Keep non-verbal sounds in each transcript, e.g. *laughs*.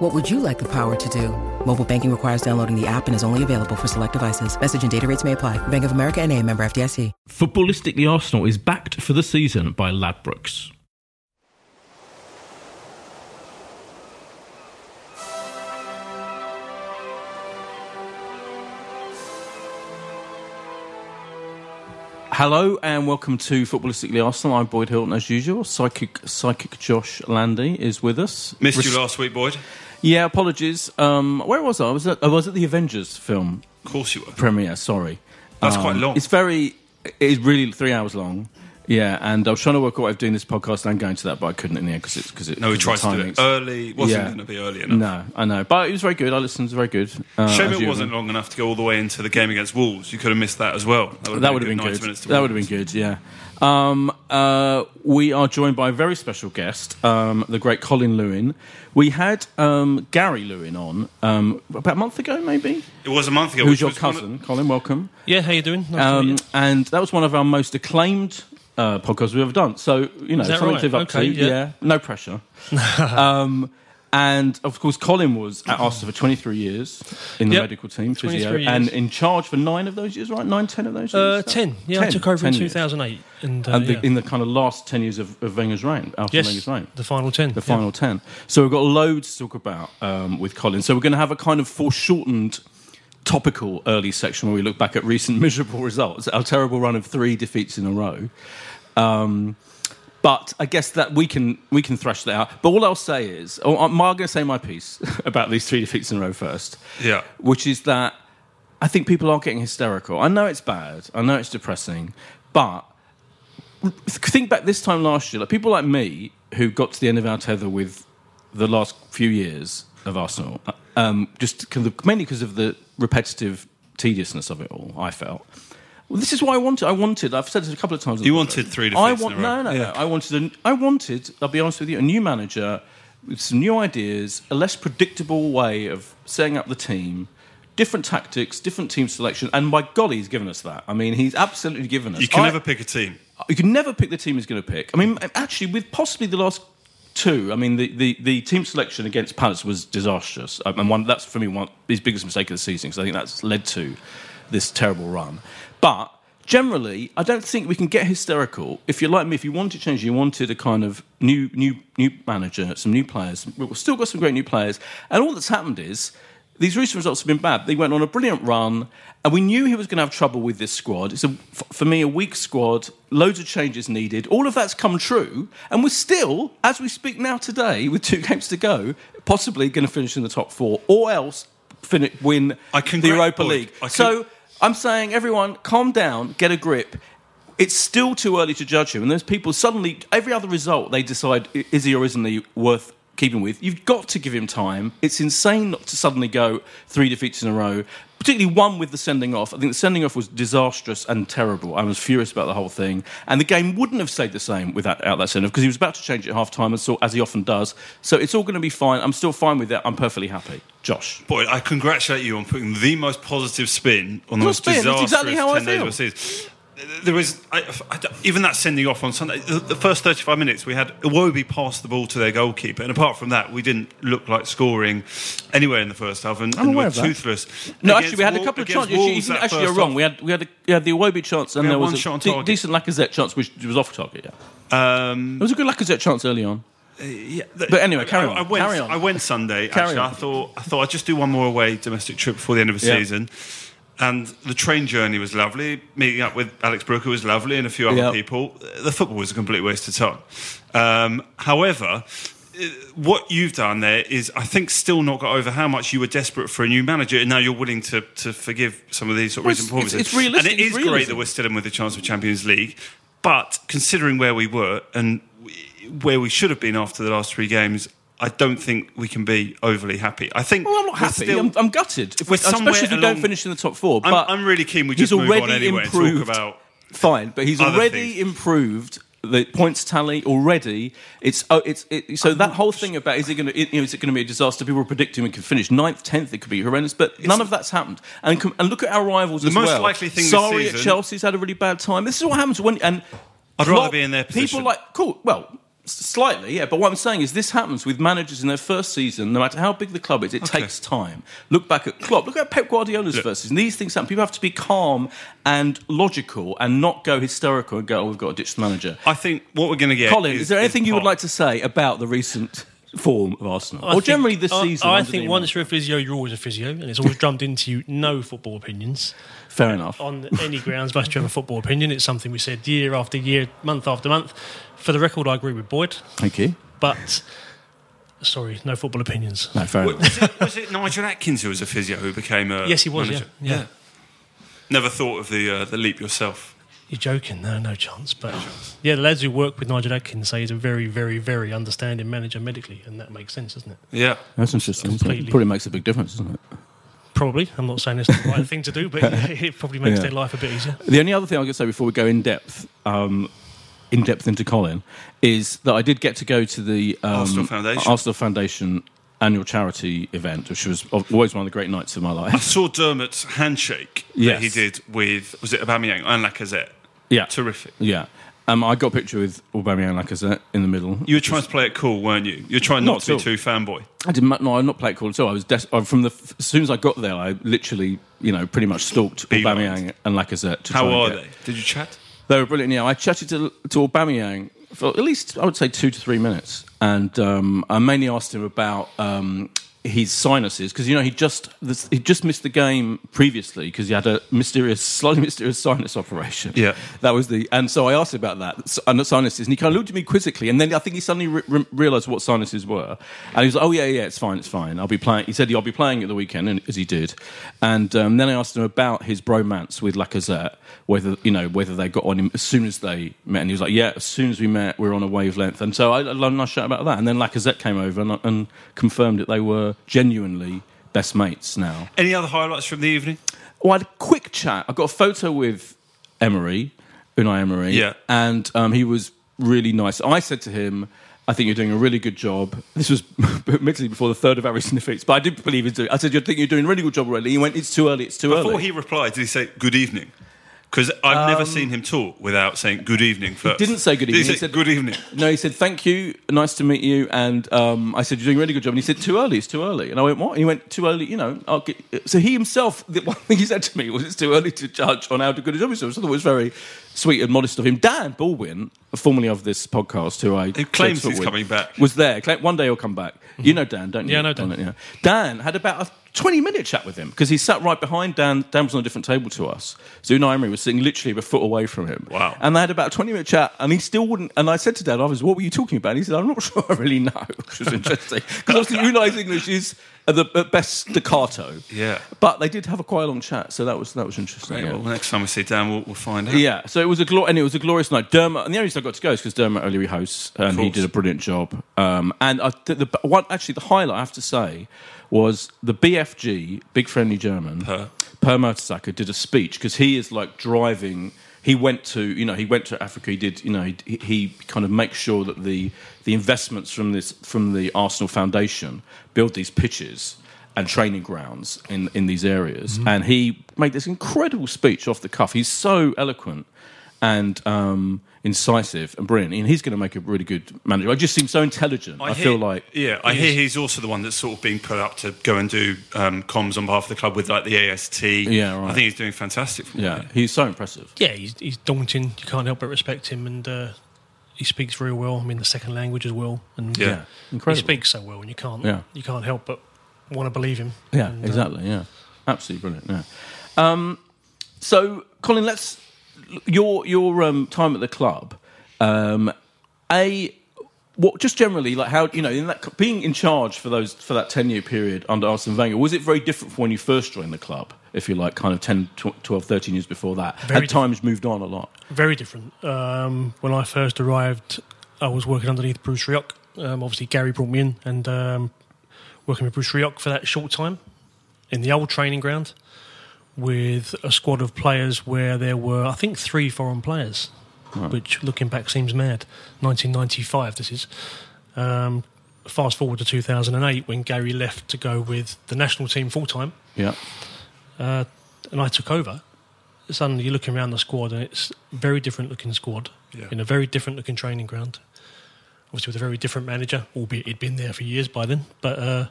What would you like the power to do? Mobile banking requires downloading the app and is only available for select devices. Message and data rates may apply. Bank of America and a member FDIC. Footballistically Arsenal is backed for the season by Ladbrokes. Hello and welcome to Footballistically Arsenal. I'm Boyd Hilton as usual. Psychic Psychic Josh Landy is with us. Missed Res- you last week, Boyd. Yeah, apologies. Um, where was I? I was at, I was at the Avengers film Of course you were. premiere. Sorry, That's Um, quite long. It's very. It's really three hours long. Yeah, and I was trying to work out way of doing this podcast and going to that, but I couldn't in the end because it's because it. No, we 'cause tried of to do it early. Wasn't Yeah. going to be early enough. No, I know, but it was very good. I listened. It was very good. Uh, Shame as it usual. wasn't long enough to go all the way into the game against Wolves. You could have missed that as well. That would have a been good 90 good. minutes to That would have been good. Yeah. Um, uh, we are joined by a very special guest, um, the great Colin Lewin. We had um, Gary Lewin on um, about a month ago, maybe. It was a month ago. Who's your was one of- cousin, Colin? Welcome. Yeah, how you doing? Nice to meet Um, you. and that was one of our most acclaimed uh, podcasts we've ever done. So you know, Is that something right? to live up Okay, to. yeah. no pressure. *laughs* and of course, Colin was at *clears throat* Arsenal for 23 years in the Yep. medical team, physio, years. and in charge for nine of those years, right? Nine, ten of those Uh, years. ten. Yeah, I 10, took over in 10 years. 2008, and, uh, And the, yeah. in the kind of last 10 years of, of Wenger's reign, after yes, Wenger's reign. the final ten. The yeah. final 10. So we've got loads to talk about um, with Colin. So we're going to have a kind of foreshortened topical early section where we look back at recent *laughs* miserable results, our terrible run of three defeats in a row. Um, but I guess that we can we can thrash that out. But all I'll say is, I'm going to say my piece *laughs* about these three defeats in a row first Yeah. which is that I think people are getting hysterical. I know it's bad. I know it's depressing, but think back this time last year, like people like me who got to the end of our tether with the last few years of Arsenal, um, just mainly because of the repetitive tediousness of it all. I felt. Well, this is what I wanted. I wanted. I've said this a couple of times. You wanted three I want no, no, Yeah. no. I wanted. A, I wanted. I'll be honest with you. A new manager with some new ideas, a less predictable way of setting up the team, different tactics, different team selection, and by golly, he's given us that. I mean, he's absolutely given us. You can I- never pick a team. you can never pick the team he's going to pick. I mean, actually, with possibly the last two, I mean, the, the, the team selection against Palace was disastrous. Um, and one, that's, for me, one his biggest mistake of the season, because I think that's led to this terrible run. But generally, I don't think we can get hysterical. If you're like me, if you wanted change, you wanted a kind of new, new, new manager, some new players. We've still got some great new players. And all that's happened is these recent results have been bad. They went on a brilliant run, and we knew he was going to have trouble with this squad. It's a, for me a weak squad, loads of changes needed. All of that's come true, and we're still, as we speak now today, with two *laughs* games to go, possibly going to finish in the top four, or else fin- win I the Europa League. So I'm saying, everyone, calm down, get a grip. It's still too early to judge him, and there's people suddenly every other result they decide is he or isn't he worth keeping with. You've got to give him time. It's insane not to suddenly go three defeats in a row, particularly one with the sending off. I think the sending off was disastrous and terrible. I was furious about the whole thing, and the game wouldn't have stayed the same without out that send off because he was about to change at half time, so as he often does. So it's all going to be fine. I'm still fine with that. I'm perfectly happy. Josh. Boy, I congratulate you on putting the most positive spin on the most spin, disastrous exactly how I 10 days of feel. There was I, I, even that sending off on Sunday. The, the first 35 minutes, we had Iwobi pass the ball to their goalkeeper, and apart from that, we didn't look like scoring anywhere in the first half, and, and we're toothless. No, Against actually, we had a couple of chances. Wolves Actually, you're wrong. half- We had we had a, we had the Iwobi chance, and there was a de- decent Lacazette chance, which was off target. Yeah, Um, it was a good Lacazette chance early on. Yeah, But anyway, carry I, on, I went, carry on. I went Sunday. Actually, on. I thought I thought I'd just do one more away domestic trip before the end of the Yeah. season. And the train journey was lovely. Meeting up with Alex Brooker was lovely, and a few other Yeah. people. The football was a complete waste of time. Um, however, uh, what you've done there is, I think, still not got over how much you were desperate for a new manager, and now you're willing to, to forgive some of these sort of Well, recent performances. it's- it's realistic, And it's is great that we're still in with a chance for Champions League. But considering where we were and where we should have been after the last three games, I don't think we can be overly happy. I think Well, I'm not happy. still- I'm, I'm gutted, if we're especially if we along- don't finish in the top four. I'm, But I'm really keen we he's just move on anyway and improved. talk about fine, but he's already things. improved the points tally already. It's oh, it's it, so that whole thing about is it going to you know, is it going to be a disaster? People are predicting we could finish ninth, tenth. It could be horrendous, but none of that's happened. And and look at our rivals as most well. likely thing this Sorry, at Chelsea's had a really bad time. This is what happens when and. I'd rather Klopp- be in their People position. like cool. Well, slightly, yeah. But what I'm saying is, this happens with managers in their first season. No matter how big the club is, it Okay. takes time. Look back at Klopp. Look at Pep Guardiola's first season. These things happen. People have to be calm and logical, and not go hysterical and go, "Oh, we've got to ditch the manager." I think what we're going to get. Colin, is, there anything you would like to say about the recent form of Arsenal, I or think- generally this I- season? I, under think once you're a physio, you're always a physio, and it's always drummed into you no football opinions. Fair enough. On any grounds, must you have a football opinion? It's something we said year after year, month after month. For the record, I agree with Boyd, Thank you. but sorry, no football opinions. No, fair enough. Was it, was it Nigel Atkins who was a physio who became a Yes, he was, manager? yeah, yeah. Never thought of the uh, the leap yourself. You're joking? No, no chance. But yeah, the lads who work with Nigel Atkins say he's a very, very, very understanding manager medically, and that makes sense, doesn't it? Yeah. That's interesting. isn't it? Completely. Probably makes a big difference, doesn't it? Probably. I'm not saying it's the right thing to do, but *laughs* it probably makes Yeah. their life a bit easier. The only other thing I could say before we go in depth, um, in depth into Colin, is that I did get to go to the um, Arsenal Foundation. Arsenal Foundation annual charity event, which was always one of the great nights of my life. I saw Dermot's handshake Yes. that he did with was it Aubameyang and Lacazette. Yeah, Terrific. Yeah, um, I got a picture with Aubameyang and Lacazette in the middle. You were trying to play it cool, weren't you? You're trying not, Not to be too fanboy. I didn't. No, I'm not playing cool at all. I was des- I- from the as soon as I got there, I literally, you know, pretty much stalked. Aubameyang and Lacazette. To How try and are get- they? Did you chat? They were brilliant. Yeah, I chatted to to Aubameyang for at least I would say two to three minutes, and um, I mainly asked him about um, his sinuses because you know he just this, he just missed the game previously because he had a mysterious, slightly *laughs* mysterious sinus operation. Yeah. that was the and so I asked him about that and the sinuses, and he kind of looked at me quizzically, and then I think he suddenly re- re- realised what sinuses were, and he was like, "Oh yeah, yeah, it's fine, it's fine. I'll be playing." He said, "I'll be playing at the weekend," and as he did, and um, then I asked him about his bromance with Lacazette, whether you know whether they got on him as soon as they met, and he was like, "Yeah, as soon as we met, we are on a wavelength." And so I, I had a nice chat about that, and then Lacazette came over and, and confirmed that they were genuinely best mates now. Any other highlights from the evening? Well, I had a quick chat. I got a photo with Emery, Unai Emery, Yeah. and um, he was really nice. I said to him, "I think you're doing a really good job." This was *laughs* admittedly before the third of our recent defeats, but I did believe he's doing. I said, "You think you're doing a really good job already?" He went, "It's too early. It's too Before early." Before he replied, did he say good evening? Because I've never seen him talk without saying good evening first. He didn't say good evening, He he said good evening. No, he said, "Thank you, nice to meet you." And um, I said, "You're doing a really good job." And he said, "Too early. It's too early." And I went, "What?" And he went, "Too early. You know." So he himself, the *laughs* one thing he said to me was, "It's too early to judge on how good a job he's doing." So I thought it was very sweet and modest of him. Dan Baldwin, formerly of this podcast, who I Who claims he's with, coming back. was there. One day he'll come back. Mm-hmm. You know Dan, don't you? Yeah, I know Dan. Yeah. Dan had about a 20 minute chat with him because he sat right behind Dan. Dan was on a different table to us. So Unai Emery was sitting literally a foot away from him. Wow. And they had about a 20 minute chat, and he still wouldn't. And I said to Dan, I was, what were you talking about? And he said, I'm not *laughs* sure I really know, which was interesting. Because obviously Unai's English is at the at best staccato. Yeah. But they did have a quite long chat, so that was that was interesting. Great. yeah. Well, next time we sit down, we'll, we'll find out. Yeah, so it was a glor- and it was a glorious night. Dermot, and the only reason I got to go is because Dermot O'Leary hosts, and he did a brilliant job. Um, and I, the, the one actually the highlight I have to say was the BFG, Big Friendly German, Per. Per Mertesacker did a speech because he is like driving. He went to you know he went to Africa. He did you know he, he kind of makes sure that the the investments from this from the Arsenal Foundation build these pitches and training grounds in, in these areas. And he made this incredible speech off the cuff. He's so eloquent and um, incisive and brilliant. And he's going to make a really good manager. I just seem so intelligent. I, hear- feel like. yeah, I hear he's also the one that's sort of being put up to go and do um, comms on behalf of the club with like the AST. Yeah, right. I think he's doing fantastic. For Yeah, them. he's so impressive. Yeah, he's, he's daunting. You can't help but respect him, and uh, he speaks very well. I mean, the second language as well, and Yeah. Yeah, he speaks so well, and you can't Yeah. you can't help but want to believe him. Yeah, And, uh, exactly. Yeah, absolutely brilliant. Yeah. Um, so, Colin, let's your your um, time at the club. Um, a what just generally like how you know in that being in charge for those for that 10 year period under Arsene Wenger was it very different from when you first joined the club if you like kind of 10 12 13 years before that Very had times moved on a lot Very different. Um, when I first arrived, I was working underneath Bruce Rioch. Um, obviously, Gary brought me in, and um, working with Bruce Rioch for that short time in the old training ground with a squad of players where there were, I think, three foreign players, which looking back seems mad. 1995, this is. Um, fast forward to 2008 when Gary left to go with the national team full time, Yeah. uh, and I took over. Suddenly, you're looking around the squad, and it's a very different looking squad Yeah. in a very different looking training ground. Obviously, with a very different manager, albeit he'd been there for years by then. But uh,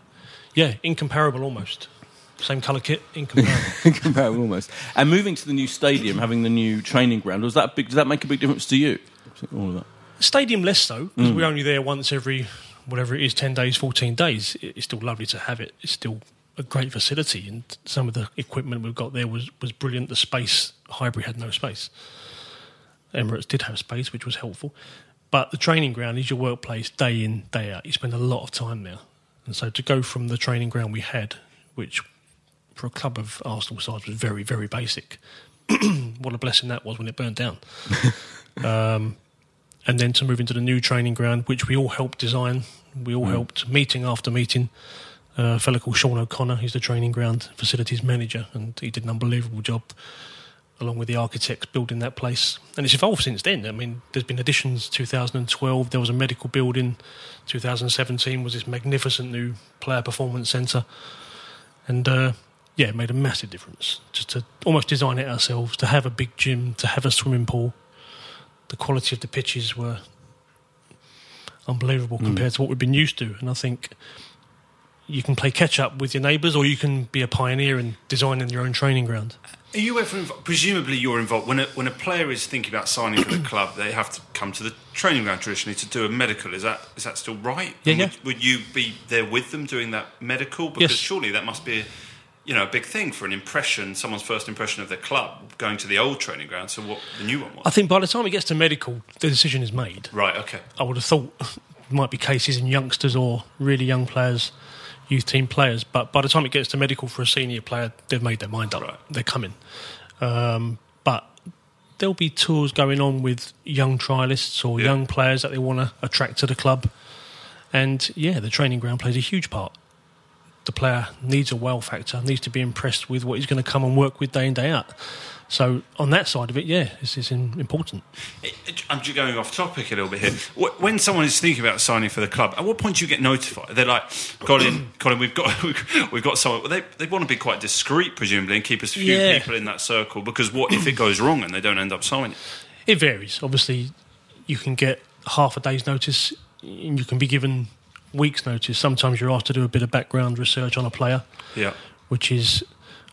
yeah, incomparable almost. Same colour kit, incomparable. *laughs* Comparable almost. And moving to the new stadium, having the new training ground, was that big, does that make a big difference to you? All of that. Stadium less so because mm. we're only there once every whatever it is, ten days, fourteen days. It's still lovely to have it. It's still a great facility, and some of the equipment we've got there was was brilliant. The space Highbury had no space. Emirates did have space, which was helpful, but the training ground is your workplace day in day out. You spend a lot of time there, and so to go from the training ground we had, which for a club of Arsenal size was very very basic. *clears throat* what a blessing that was when it burned down *laughs* and then to move into the new training ground, which we all helped design. We all helped meeting after meeting. Uh, a fellow called Sean O'Connor, he's the training ground facilities manager, and he did an unbelievable job along with the architects building that place. And it's evolved since then. I mean, there's been additions. 2012, there was a medical building. 2017 was this magnificent new player performance centre, and uh, yeah, it made a massive difference. Just to almost design it ourselves, to have a big gym, to have a swimming pool the quality of the pitches were unbelievable mm. compared to what we've been used to. And I think you can play catch up with your neighbours, or you can be a pioneer in designing your own training ground. Are you ever involved? Presumably, you're involved when a, when a player is thinking about signing for the *coughs* club. They have to come to the training ground traditionally to do a medical. Is that is that still right? Yeah, yeah. Would, would you be there with them doing that medical? Because Yes. surely that must be, you know, a big thing for an impression, someone's first impression of the club going to the old training ground. So what the new one was? I think by the time it gets to medical, the decision is made. right. Okay. I would have thought *laughs* might be cases in youngsters or really young players, youth team players, but by the time it gets to medical for a senior player, they've made their mind up. Right. They're coming. Um, but there'll be tours going on with young trialists or Yeah. young players that they want to attract to the club. And yeah, the training ground plays a huge part. The player needs a wow factor, needs to be impressed with what he's going to come and work with day in, day out. So on that side of it, yeah, this is important. I'm just going off topic a little bit here. When someone is thinking about signing for the club, at what point do you get notified? They're like, Colin, *clears throat* Colin, we've got *laughs* we've got someone. They they want to be quite discreet, presumably, and keep as few Yeah. people in that circle. Because what if it goes *clears throat* wrong and they don't end up signing? It varies. Obviously, you can get half a day's notice, and you can be given weeks' notice. Sometimes you're asked to do a bit of background research on a player, Yeah, which is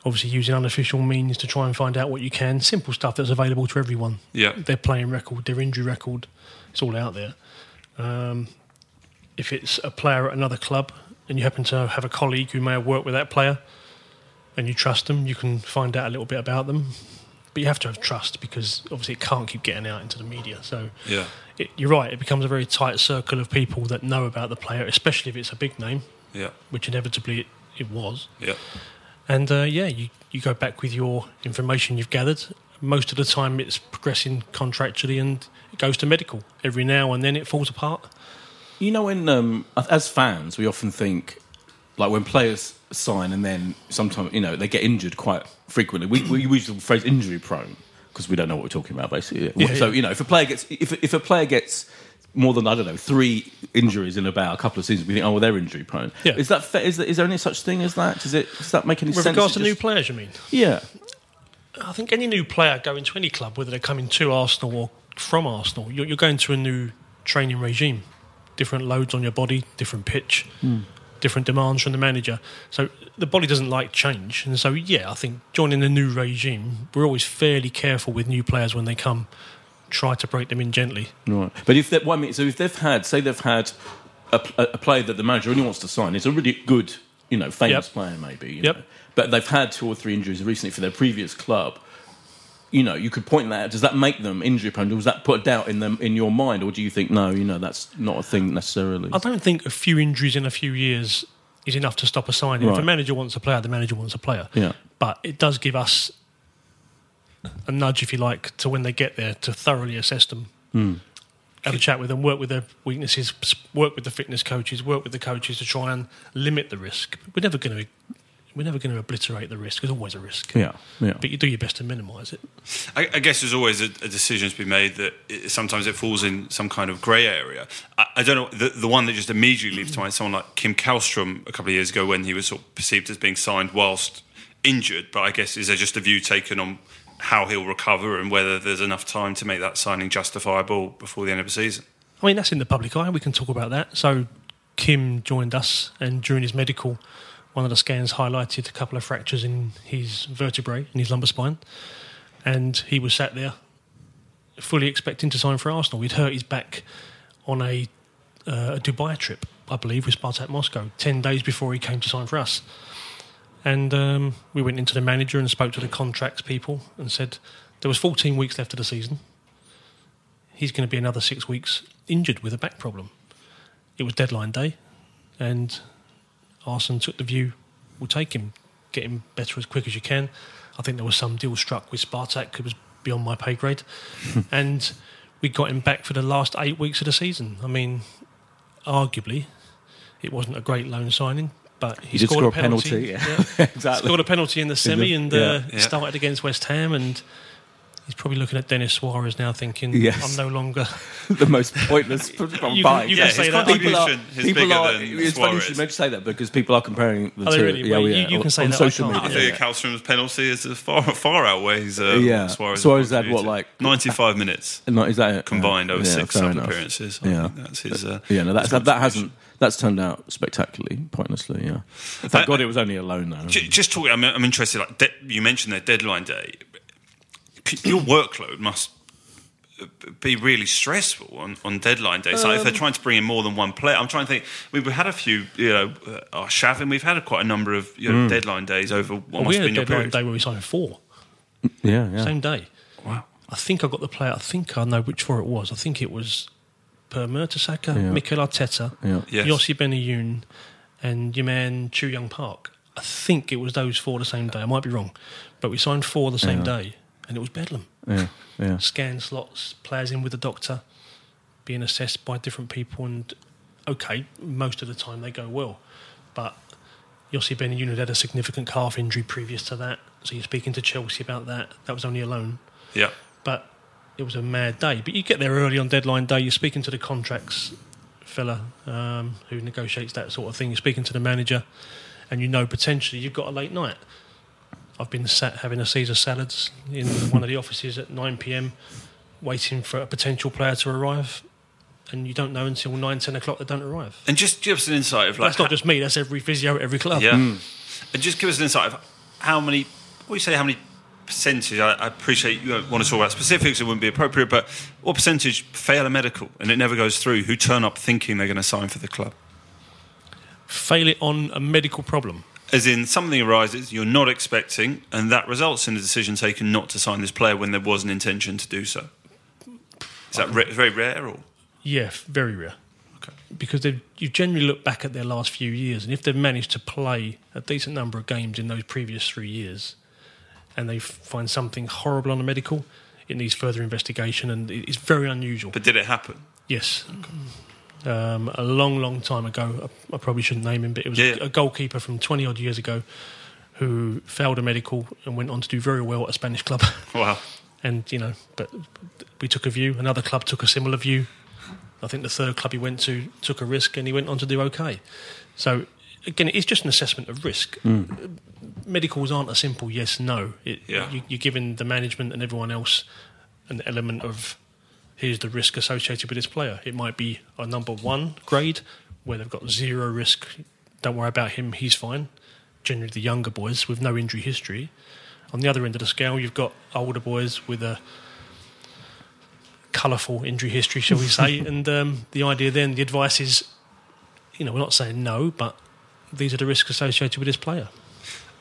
obviously using unofficial means to try and find out what you can. Simple stuff that's available to everyone. Yeah. Their playing record, their injury record, it's all out there. Um, if it's a player at another club and you happen to have a colleague who may have worked with that player and you trust them, you can find out a little bit about them. But you have to have trust because obviously it can't keep getting out into the media. So yeah, it, you're right, it becomes a very tight circle of people that know about the player, especially if it's a big name, yeah, which inevitably it, it was. yeah. And uh, yeah, you, you go back with your information you've gathered. Most of the time, it's progressing contractually and it goes to medical. Every now and then, it falls apart. You know, when um, as fans, we often think like when players sign and then sometimes you know they get injured quite frequently. We, we use the phrase injury prone because we don't know what we're talking about basically. Yeah, so yeah. you know, if a player gets if if a player gets more than I don't know three injuries in about a couple of seasons, we think, oh, well, they're injury prone. Yeah. Is that fair? Is there, is there any such thing as that? Does it does that make any With sense? regards to It new just- players, you mean? yeah. I think any new player going to any club, whether they're coming to Arsenal or from Arsenal, you're, you're going to a new training regime. Different loads on your body, different pitch, hmm. Different demands from the manager. So the body doesn't like change. And so, yeah, I think joining the new regime, we're always fairly careful with new players when they come, try to break them in gently. Right. But if well, I mean, so if they've had, say, they've had a, a, a player that the manager only wants to sign, it's a really good, you know, famous Yep. player maybe. You Yep. know, but they've had two or three injuries recently for their previous club. You know, you could point that. out. Does that make them injury prone? Does that put a doubt in them in your mind, or do you think no? You know, that's not a thing necessarily. I don't think a few injuries in a few years is enough to stop a signing. If a manager wants a player, the manager wants a player. Yeah. But it does give us a nudge, if you like, to when they get there to thoroughly assess them. Hmm. Have a chat with them, work with their weaknesses, work with the fitness coaches, work with the coaches to try and limit the risk. We're never going to we're never going to obliterate the risk. There's always a risk. Yeah, yeah. But you do your best to minimise it. I, I guess there's always a, a decision to be made that it, sometimes it falls in some kind of grey area. I, I don't know the, the one that just immediately leaps to mind. Someone like Kim Kallstrom a couple of years ago when he was sort of perceived as being signed whilst injured. But I guess is there just a view taken on how he'll recover and whether there's enough time to make that signing justifiable before the end of the season? I mean, that's in the public eye. We can talk about that. So Kim joined us, and during his medical, one of the scans highlighted a couple of fractures in his vertebrae in his lumbar spine, and he was sat there fully expecting to sign for Arsenal. He'd hurt his back on a, uh, a Dubai trip, I believe, with Spartak Moscow, ten days before he came to sign for us. And um, we went into the manager and spoke to the contracts people and said there was 14 weeks left of the season. He's going to be another six weeks injured with a back problem. It was deadline day, and Arsenal took the view: we'll take him, get him better as quick as you can. I think there was some deal struck with Spartak. It was beyond my pay grade, *laughs* and we got him back for the last eight weeks of the season. I mean, arguably, it wasn't a great loan signing, but he, He scored score a penalty. penalty, *laughs* yeah. exactly. Scored a penalty in the semi and yeah. uh, Yeah. started against West Ham and. He's probably looking at Denis Suarez now, thinking, Yes. "I'm no longer." *laughs* the most pointless *laughs* from You can- five. you Yeah, can say that. contribution is people are, than it's funny you Suarez. should meant say that because people are comparing the Oh, two. really- yeah, well, yeah, you- you can say on that, I social can't. I media. think Kallstrom's penalty is as far far outweighs uh, Yeah. Suarez. Suarez had what, like- 95 minutes No, is that combined Yeah. over Yeah, six sub enough. appearances. I Yeah. that's his. Uh, Yeah, no, that's, his that, that hasn't. That's turned out spectacularly, pointlessly. Yeah. Thank Uh, God it was only a loan, though. Ju- Just talking, I'm, I'm interested. Like de- you mentioned their deadline day. Your workload must be really stressful on, on deadline day. So if Um, they're trying to bring in more than one player, I'm trying to think. We've had a few, you know, uh, Arshavin. We've had a, quite a number of you know, deadline days over what Well, must we have had a been your deadline period. day where we signed four, yeah, yeah. same day. Wow. I think I got the player. I think I know which four it was. I think it was Per Mertesacker, Yeah. Mikel Arteta, Yeah. Yes. Yossi Benayoun, and your man Chu Young Park. I think it was those four the same day. I might be wrong, but we signed four the same Yeah. day, and it was bedlam. yeah, yeah. Scan slots, players in with the doctor, being assessed by different people, and okay, most of the time they go well, but Yossi Benayoun had had a significant calf injury previous to that, so you're speaking to Chelsea about that. That was only a loan Yeah. but it was a mad day. But you get there early on deadline day. You're speaking to the contracts fella um, who negotiates that sort of thing. You're speaking to the manager, and you know potentially you've got a late night. I've been sat having a Caesar salads in one of the offices at 9 p.m. waiting for a potential player to arrive, and you don't know until 9, 10 o'clock they don't arrive. And just give us an insight of like That's not just me. That's every physio at every club. Yeah. Hmm. And just give us an insight of how many, what do you say, how many percentage? I, I appreciate you don't want to talk about specifics, it wouldn't be appropriate, but what percentage fail a medical and it never goes through? Who turn up thinking they're going to sign for the club? Fail it on a medical problem. As in, something arises you're not expecting, and that results in a decision taken not to sign this player when there was an intention to do so. Is that ra- very rare, or Yeah, very rare. Okay. Because they've, you generally look back at their last few years, and if they've managed to play a decent number of games in those previous three years, and they find something horrible on the medical, it needs further investigation, and it's very unusual. but did it happen? yes. Um, a long, long time ago, I, I probably shouldn't name him, but it was Yeah. a, a goalkeeper from 20 odd years ago who failed a medical and went on to do very well at a Spanish club. *laughs* Wow. and you know, but we took a view. Another club took a similar view. I think the third club he went to took a risk, and he went on to do okay. So again, it's just an assessment of risk. Medicals aren't a simple yes no. It, Yeah. you, you're giving the management and everyone else an element of here's the risk associated with this player. It might be a number one grade where they've got zero risk. Don't worry about him; he's fine. Generally, the younger boys with no injury history. On the other end of the scale, you've got older boys with a colourful injury history, shall we say? *laughs* and um, the idea then, the advice is, you know, we're not saying no, but these are the risks associated with this player.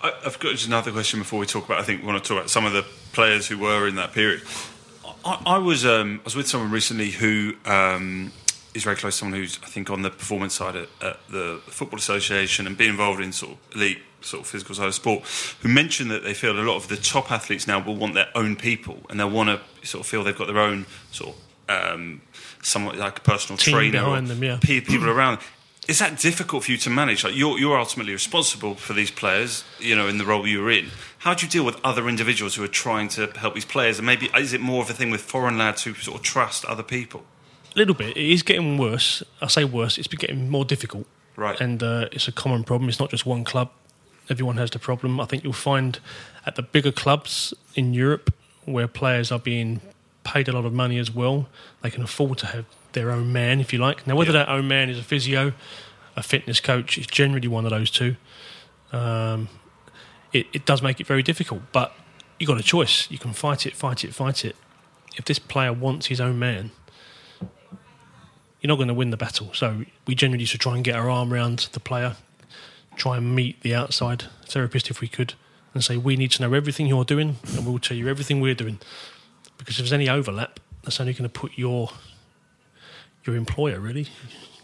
I- I've got just another question before we talk about. I think we want to talk about some of the players who were in that period. I, I was um, I was with someone recently who um, is very close to someone who's I think on the performance side at, at the Football Association and being involved in sort of elite sort of physical side of sport. Who mentioned that they feel a lot of the top athletes now will want their own people and they'll want to sort of feel they've got their own sort of um, somewhat like a personal Team trainer behind them, yeah. pe- people around. is that difficult for you to manage? Like you're you're ultimately responsible for these players, you know, in the role you're in. How do you deal with other individuals who are trying to help these players? And maybe is it more of a thing with foreign lads who sort of trust other people? A little bit. It is getting worse. I say worse. It's been getting more difficult. Right. And uh, it's a common problem. It's not just one club. Everyone has the problem. I think you'll find at the bigger clubs in Europe where players are being paid a lot of money as well, they can afford to have their own man, if you like. Now, whether Yeah. that own man is a physio, a fitness coach, it's generally one of those two. Um, it, it does make it very difficult, but you've got a choice. You can fight it, fight it, fight it. If this player wants his own man, you're not going to win the battle. So we generally used to try and get our arm around the player, try and meet the outside therapist if we could, and say, we need to know everything you're doing, and we'll tell you everything we're doing. Because if there's any overlap, that's only going to put your your employer really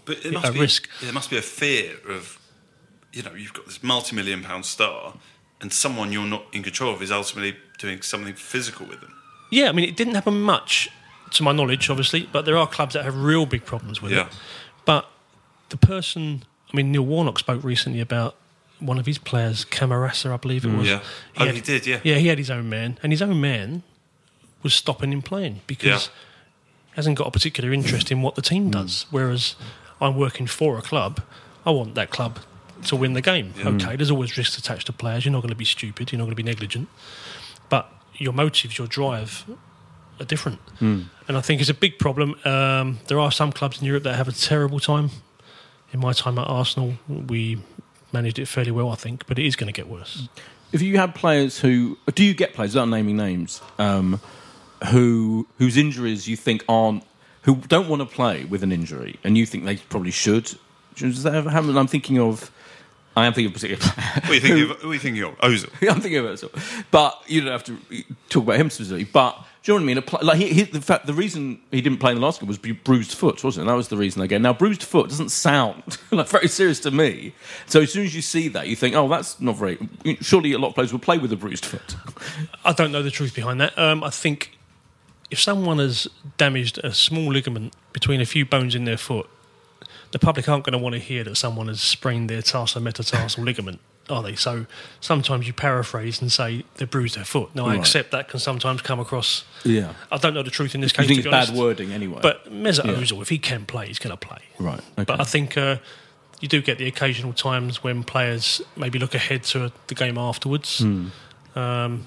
But it At must be, risk. There must be a fear of, you know, you've got this multi-million pound star, and someone you're not in control of is ultimately doing something physical with them. Yeah, I mean, it didn't happen much, to my knowledge, obviously, but there are clubs that have real big problems with Yeah. it. But the person, I mean, Neil Warnock spoke recently about one of his players, Camarasa, I believe it mm, was. Yeah. Oh, he did, yeah. Yeah, he had his own man, and his own man was stopping him playing because Yeah. he hasn't got a particular interest in what the team mm. does. Whereas I'm working for a club, I want that club to win the game. Okay, there's always risks attached to players. You're not going to be stupid. You're not going to be negligent. But your motives, your drive, are different. And I think it's a big problem. Um, there are some clubs in Europe that have a terrible time. In my time at Arsenal, we managed it fairly well, I think, but it is going to get worse. If you have players who do you get players without naming names um, who whose injuries you think aren't who don't want to play with an injury and you think they probably should? Does that ever happen? I'm thinking of. I am thinking of a particular player. *laughs* What are you thinking of? Who are you thinking of? Ozil. *laughs* I'm thinking of it. So. But you don't have to talk about him specifically. But do you know what I mean? A pl- like he, he, the fact, the reason he didn't play in the last game was bruised foot, wasn't it? That was the reason again. Now, bruised foot doesn't sound *laughs* like very serious to me. So as soon as you see that, you think, oh, that's not very. Surely a lot of players will play with a bruised foot. I don't know the truth behind that. Um, I think if someone has damaged a small ligament between a few bones in their foot, the public aren't going to want to hear that someone has sprained their tarsometatarsal ligament, are they? So sometimes you paraphrase and say they bruised their foot. Now, I Right. accept that can sometimes come across. Yeah. I don't know the truth in this You case. think to it's be bad honest. wording anyway. But Mesut Yeah. Ozil, if he can play, he's going to play. Right, okay. But I think uh, you do get the occasional times when players maybe look ahead to the game afterwards. Hmm. Um,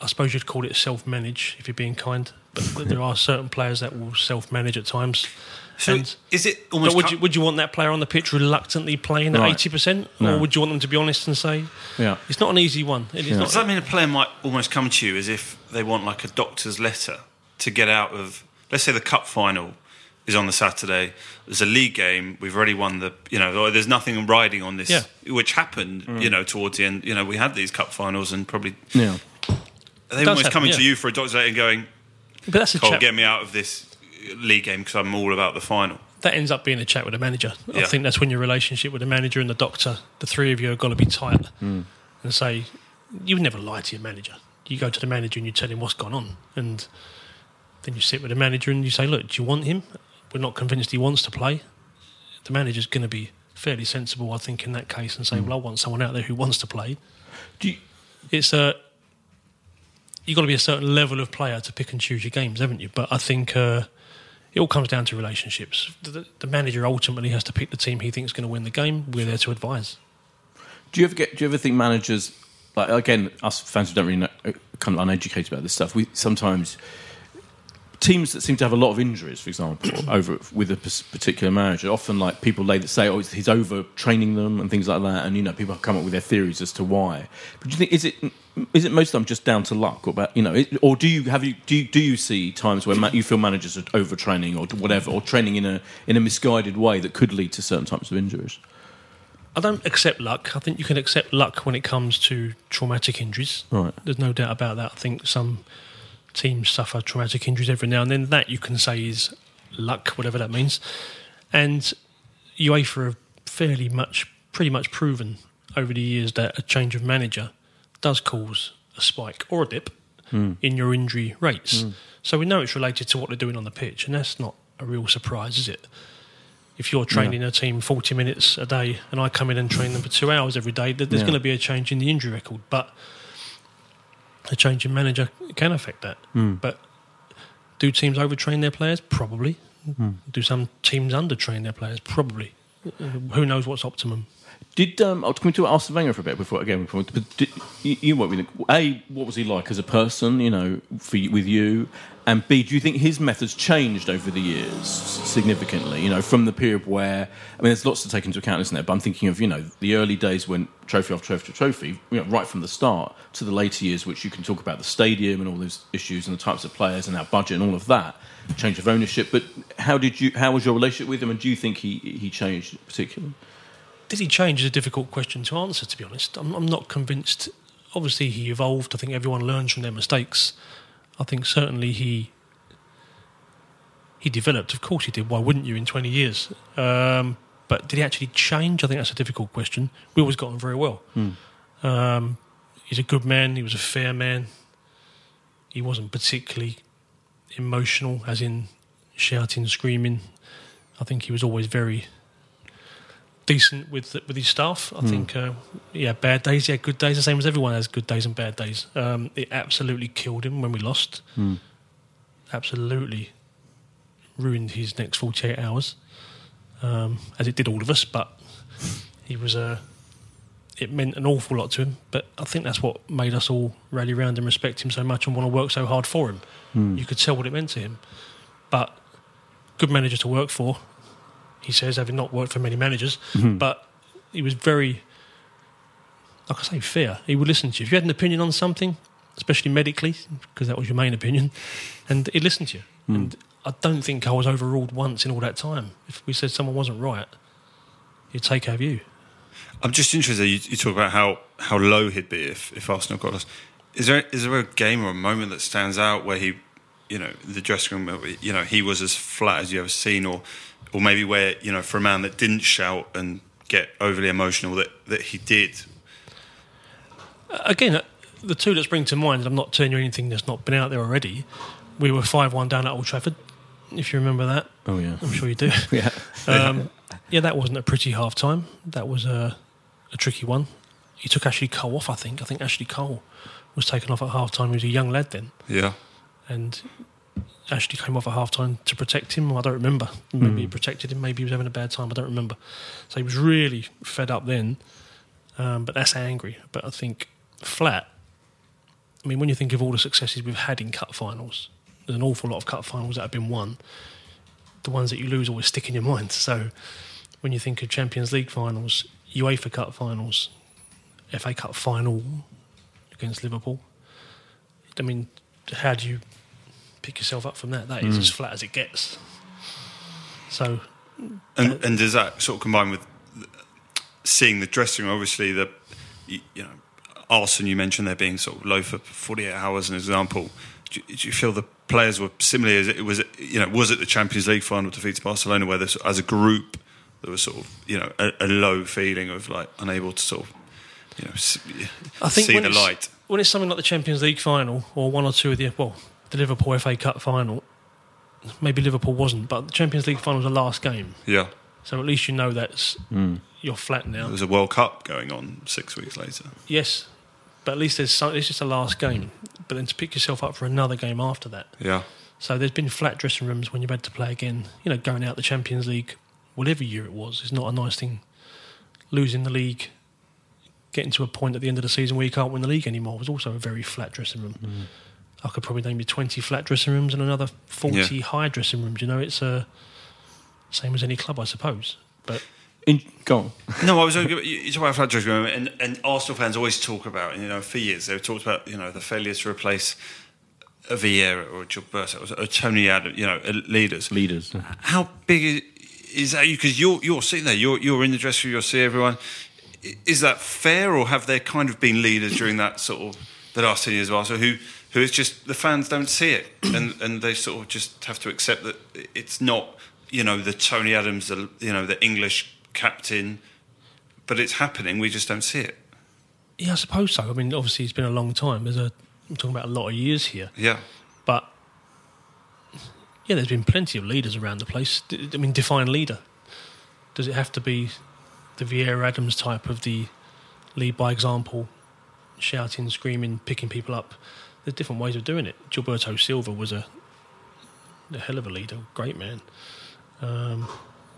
I suppose you'd call it self-manage if you're being kind. But *laughs* there are certain players that will self-manage at times. So And- is it but almost? would you, would you want that player on the pitch reluctantly playing at eighty percent, No. or would you want them to be honest and say Yeah. it's not an easy one? It is Yeah. not. Does that mean a player might almost come to you as if they want like a doctor's letter to get out of? Let's say the cup final is on the Saturday. There's a league game. We've already won the. You know, there's nothing riding on this, Yeah. which happened. Mm. You know, towards the end. You know, we had these cup finals and probably Yeah. are they almost happen, coming yeah. to you for a doctor's letter and going, But that's a "Cole, chat. get me out of this league game because I'm all about the final." that ends up being a chat with the manager. I Yeah. think that's when your relationship with the manager and the doctor, the three of you, have got to be tight and say, you would never lie to your manager. You go to the manager and you tell him what's gone on, and then you sit with the manager and you say, look, do you want him? We're not convinced he wants to play. The manager's going to be fairly sensible, I think, in that case, and say, well, I want someone out there who wants to play. Do you, It's a you've got to be a certain level of player to pick and choose your games, haven't you? But I think uh, it all comes down to relationships. The, the, manager ultimately has to pick the team he thinks is going to win the game. We're there to advise. Do you ever get? Do you ever think managers, like again, us fans who don't really know, kind of uneducated about this stuff, we sometimes teams that seem to have a lot of injuries, for example, *clears throat* over with a particular manager, often like people that say, "Oh, he's over training them" and things like that, and you know, people come up with their theories as to why. But do you think is it is it most of the time just down to luck, or about you know, it, or do you have you do you, do you see times where ma- you feel managers are overtraining or whatever, or training in a in a misguided way that could lead to certain types of injuries? I don't accept luck. I think you can accept luck when it comes to traumatic injuries. Right. There's no doubt about that. I think some teams suffer traumatic injuries every now and then. That you can say is luck, whatever that means. And UEFA have fairly much, pretty much proven over the years that a change of manager does cause a spike or a dip in your injury rates. So we know it's related to what they're doing on the pitch, and that's not a real surprise, is it? if you're training a team 40 minutes a day and I come in and train them for two hours every day, there's Yeah. going to be a change in the injury record. But a change in manager can affect that. Hmm. But do teams overtrain their players? Probably. Hmm. Do some teams undertrain their players? Probably. Uh, Who knows what's optimum? Did um, oh, can we talk about Arsene Wenger for a bit before again? Before, but did, you, you what we a what was he like as a person? You know, for with you, and b do you think his methods changed over the years significantly? You know, from the period where I mean, there's lots to take into account, isn't there? But I'm thinking of you know the early days when trophy after trophy after trophy, you know, right from the start to the later years, which you can talk about the stadium and all those issues and the types of players and our budget and all of that, change of ownership. But how did you? How was your relationship with him? And do you think he he changed particularly? Did he change is a difficult question to answer, to be honest. I'm, I'm not convinced. Obviously, he evolved. I think everyone learns from their mistakes. I think certainly he he developed. Of course, he did. Why wouldn't you in 20 years? Um, but did he actually change? I think that's a difficult question. We always got on very well. Um, he's a good man. He was a fair man. He wasn't particularly emotional, as in shouting, screaming. I think he was always very decent with with his staff. I think uh, he had bad days, he had good days, the same as everyone has good days and bad days. Um, it absolutely killed him when we lost. Absolutely ruined his next 48 hours, um, as it did all of us. But he was a. it meant an awful lot to him, but I think that's what made us all rally round and respect him so much and want to work so hard for him. You could tell what it meant to him. But good manager to work for, he says, having not worked for many managers, mm-hmm. but he was very, like I say, fair. He would listen to you. If you had an opinion on something, especially medically, because that was your main opinion, and he'd listen to you. Mm. And I don't think I was overruled once in all that time. If we said someone wasn't right, he'd take our view. I'm just interested. You, you talk about how, how low he'd be if, if Arsenal got us. Is there is there a game or a moment that stands out where he, you know, the dressing room, you know, he was as flat as you ever seen, or or maybe where you know, for a man that didn't shout and get overly emotional, that that he did. Again, uh, the two that spring to mind, I'm not telling you anything that's not been out there already. We were 5 1 down at Old Trafford, if you remember that. Oh yeah, I'm sure you do. *laughs* yeah. *laughs* Um, yeah, that wasn't a pretty half time. That was a, a tricky one. He took Ashley Cole off, I think. I think Ashley Cole was taken off at half time. He was a young lad then. Yeah, And Ashley came off at half time to protect him. I don't remember. Maybe he protected him. Maybe he was having a bad time. I don't remember. So he was really fed up then. Um, but that's angry. But I think flat. I mean, when you think of all the successes we've had in cup finals, there's an awful lot of cup finals that have been won. The ones that you lose always stick in your mind. *laughs* So when you think of Champions League finals, UEFA Cup finals, FA Cup final against Liverpool, I mean, how do you pick yourself up from that? That is as hmm. flat as it gets. So and uh, and does that sort of combine with seeing the dressing room? Obviously, the you, you know, Arsenal. You mentioned there being sort of low for 48 hours. An example. Do you, do you feel the players were similarly as it was? You know, was it the Champions League final defeat to Barcelona where this, as a group there was sort of you know a, a low feeling of like unable to sort of you know I think see when the light. when it's something like the Champions League final or one or two of the well, the Liverpool FA Cup final. Maybe Liverpool wasn't, but the Champions League final was the last game, Yeah, so at least you know that's mm. you're flat now. There's a World Cup going on six weeks later. Yes, but at least there's some, it's just a last game. But then to pick yourself up for another game after that. Yeah, So there's been flat dressing rooms when you've had to play again. You know, going out the Champions League, whatever year it was, is not a nice thing. Losing the league, getting to a point at the end of the season where you can't win the league anymore was also a very flat dressing room. Mm. I could probably name you 20 flat dressing rooms and another 40 Yeah. high dressing rooms. You know, it's uh, same as any club, I suppose. But In, go on. *laughs* No, I was only, you you talk about flat dressing room, and, and Arsenal fans always talk about, you know, for years they've talked about, you know, the failure to replace a Vieira or a Gilberto or a Tony Adams, you know, uh, leaders. Leaders. How big is, is that? Because you're you're sitting there, you're you're in the dressing room, you'll see everyone. Is that fair, or have there kind of been leaders during that sort of the last ten years of Arsenal who who is just the fans don't see it, *clears throat* and and they sort of just have to accept that it's not, you know, the Tony Adams, the you know, the English captain, but it's happening. We just don't see it. yeah, I suppose so. I mean, obviously, it's been a long time. There's a, I'm talking about a lot of years here. Yeah, But yeah, there's been plenty of leaders around the place. I mean, define leader. Does it have to be the Vieira Adams type of the lead by example, shouting, screaming, picking people up? There's different ways of doing it. Gilberto Silva was a, a hell of a leader, great man. Um,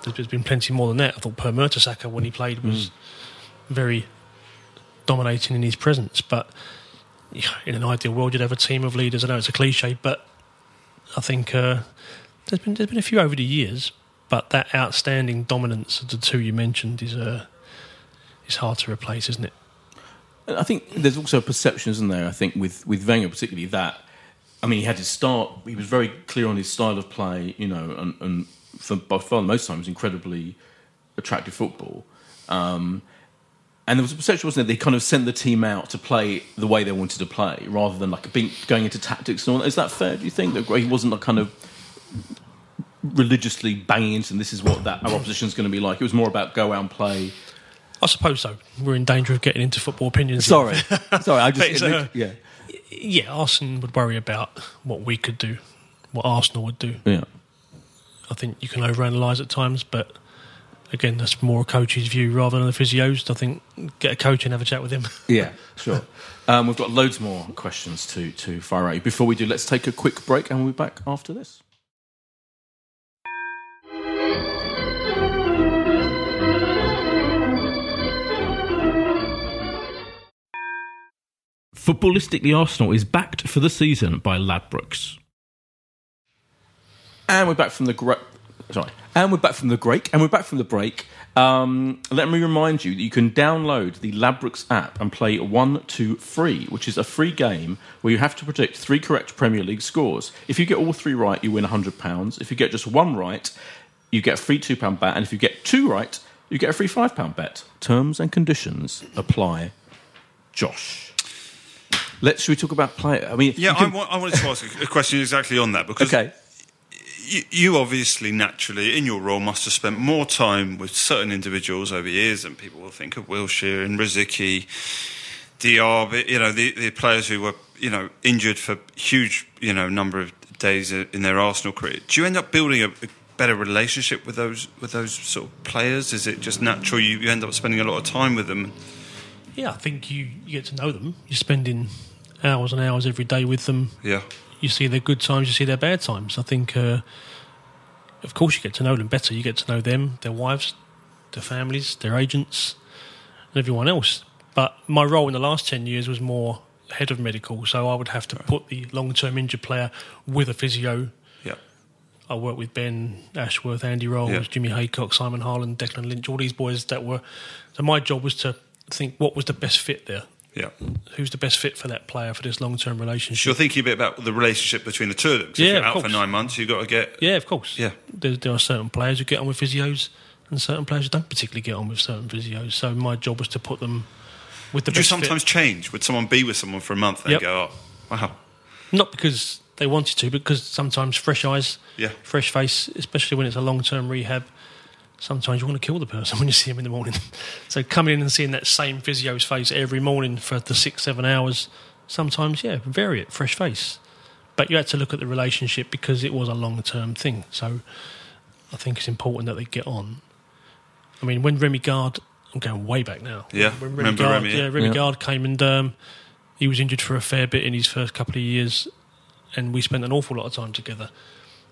there's been plenty more than that. I thought Per Mertesacker, when he played, was very dominating in his presence. But in an ideal world, you'd have a team of leaders. I know it's a cliche, but I think uh, there's been there's been a few over the years. But that outstanding dominance of the two you mentioned is uh, is hard to replace, isn't it? I think there's also perceptions perception, isn't there? I think with with Wenger particularly that. I mean, he had his start. He was very clear on his style of play, you know, and, and for by far the most times incredibly attractive football. Um, and there was a perception, wasn't there? They kind of sent the team out to play the way they wanted to play, rather than like being, going into tactics and all. that. Is that fair? Do you think that he wasn't like kind of religiously banging into this is what that our is going to be like? It was more about go out and play. I suppose so. We're in danger of getting into football opinions. Sorry, *laughs* sorry. I just uh, yeah, Yeah, Arsenal would worry about what we could do, what Arsenal would do. yeah. I think you can overanalyze at times, but again, that's more a coach's view rather than a physio's. I think get a coach and have a chat with him. *laughs* Yeah, sure. Um, we've got loads more questions to to fire at you. Before we do, let's take a quick break, and we'll be back after this. Footballistically Arsenal is backed for the season by Ladbrokes. And we're back from the gra- sorry. And we're back from the break. And we're back from the break. Um, let me remind you that you can download the Ladbrokes app and play One Two Free, which is a free game where you have to predict three correct Premier League scores. If you get all three right, you win hundred pounds. If you get just one right, you get a free two pound bet, and if you get two right, you get a free five pound bet. Terms and conditions apply. Josh, let's should we talk about play? I mean, Yeah, can- I, wa- I wanted to ask a- a question exactly on that because okay. you, you obviously naturally in your role must have spent more time with certain individuals over years and people will think of Wilshere and Rosicky, Diaby, you know, the, the players who were, you know, injured for huge, you know, number of days in their Arsenal career. Do you end up building a, a better relationship with those with those sort of players? Is it just natural you, you end up spending a lot of time with them? Yeah, I think you, you get to know them. You're spending hours and hours every day with them. Yeah. You see their good times, you see their bad times. I think, uh, of course, you get to know them better. You get to know them, their wives, their families, their agents, and everyone else. But my role in the last 10 years was more head of medical, so I would have to put the long term injured player with a physio. Yeah. I worked with Ben Ashworth, Andy Rolls, Yeah. Jimmy Haycock, Simon Harlan, Declan Lynch, all these boys that were. So my job was to think what was the best fit there. Yeah. Who's the best fit for that player for this long term So relationship? you're thinking a bit about the relationship between the two of them. Yeah, if you're of out for nine months, you've got to get. Yeah, of course. Yeah. There, there are certain players who get on with physios and certain players who don't particularly get on with certain physios. So my job was to put them with the Would you sometimes fit. change? Would someone be with someone for a month and Yep. go, oh, wow. Not because they wanted to, because sometimes fresh eyes, Yeah. fresh face, especially when it's a long term rehab, sometimes you want to kill the person *laughs* when you see him in the morning. *laughs* so coming in and seeing that same physio's face every morning for the six, seven hours, sometimes, yeah, vary it, fresh face. But you had to look at the relationship because it was a long term thing. So I think it's important that they get on. I mean, when Remi Garde, I'm going way back now. Yeah, when Remi remember Garde, Remi, yeah. yeah, Remi Yeah. Garde came and um, he was injured for a fair bit in his first couple of years, and we spent an awful lot of time together.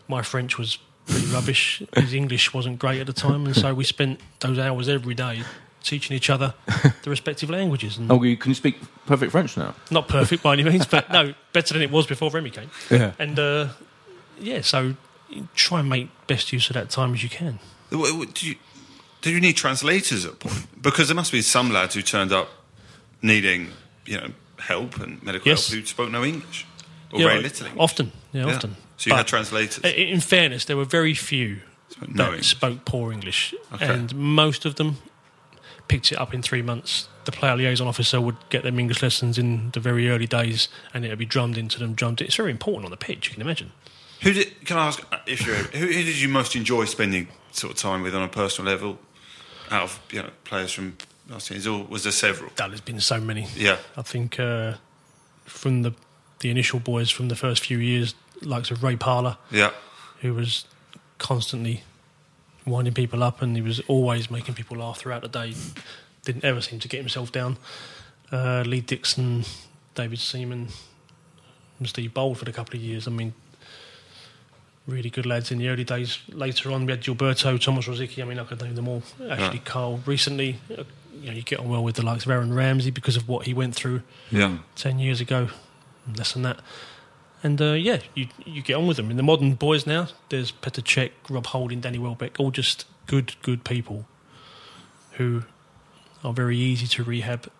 My French was pretty rubbish. His English wasn't great at the time, and so we spent those hours every day teaching each other the respective languages. And Oh, you- can you speak perfect French now? not perfect by any means, but no, better than it was before Remi came. Yeah. And uh, yeah, so try and make best use of that time as you can. W- w- Do you, did you need translators at point? Because there must be some lads who turned up needing, you know, help and medical Yes. help who spoke no English or Yeah, very little English. Often, yeah, Yeah. often. So you had translators. In fairness, there were very few no that English. spoke poor English, Okay. and most of them picked it up in three months. The player liaison officer would get them English lessons in the very early days, and it would be drummed into them. Drummed. It's very important on the pitch. You can imagine. Who did? Can I ask uh, if you're? Who, who did you most enjoy spending sort of time with on a personal level? Out of you know players from last year, Is was there several? That has been so many. Yeah, I think uh, from the the initial boys from the first few years, likes of Ray Parlour, yeah, who was constantly winding people up, and he was always making people laugh throughout the day. Didn't ever seem to get himself down. Uh, Lee Dixon, David Seaman, and Steve Bould for a couple of years. I mean, really good lads in the early days. Later on, we had Gilberto, Thomas Rosicky. I mean, I could name them all. Actually, Yeah. Carl. Recently, uh, you know, you get on well with the likes of Aaron Ramsey because of what he went through Yeah. ten years ago, less than that. And uh, yeah, you you get on with them. In the modern boys now, there's Petr Cech, Rob Holding, Danny Welbeck, all just good, good people who are very easy to rehab.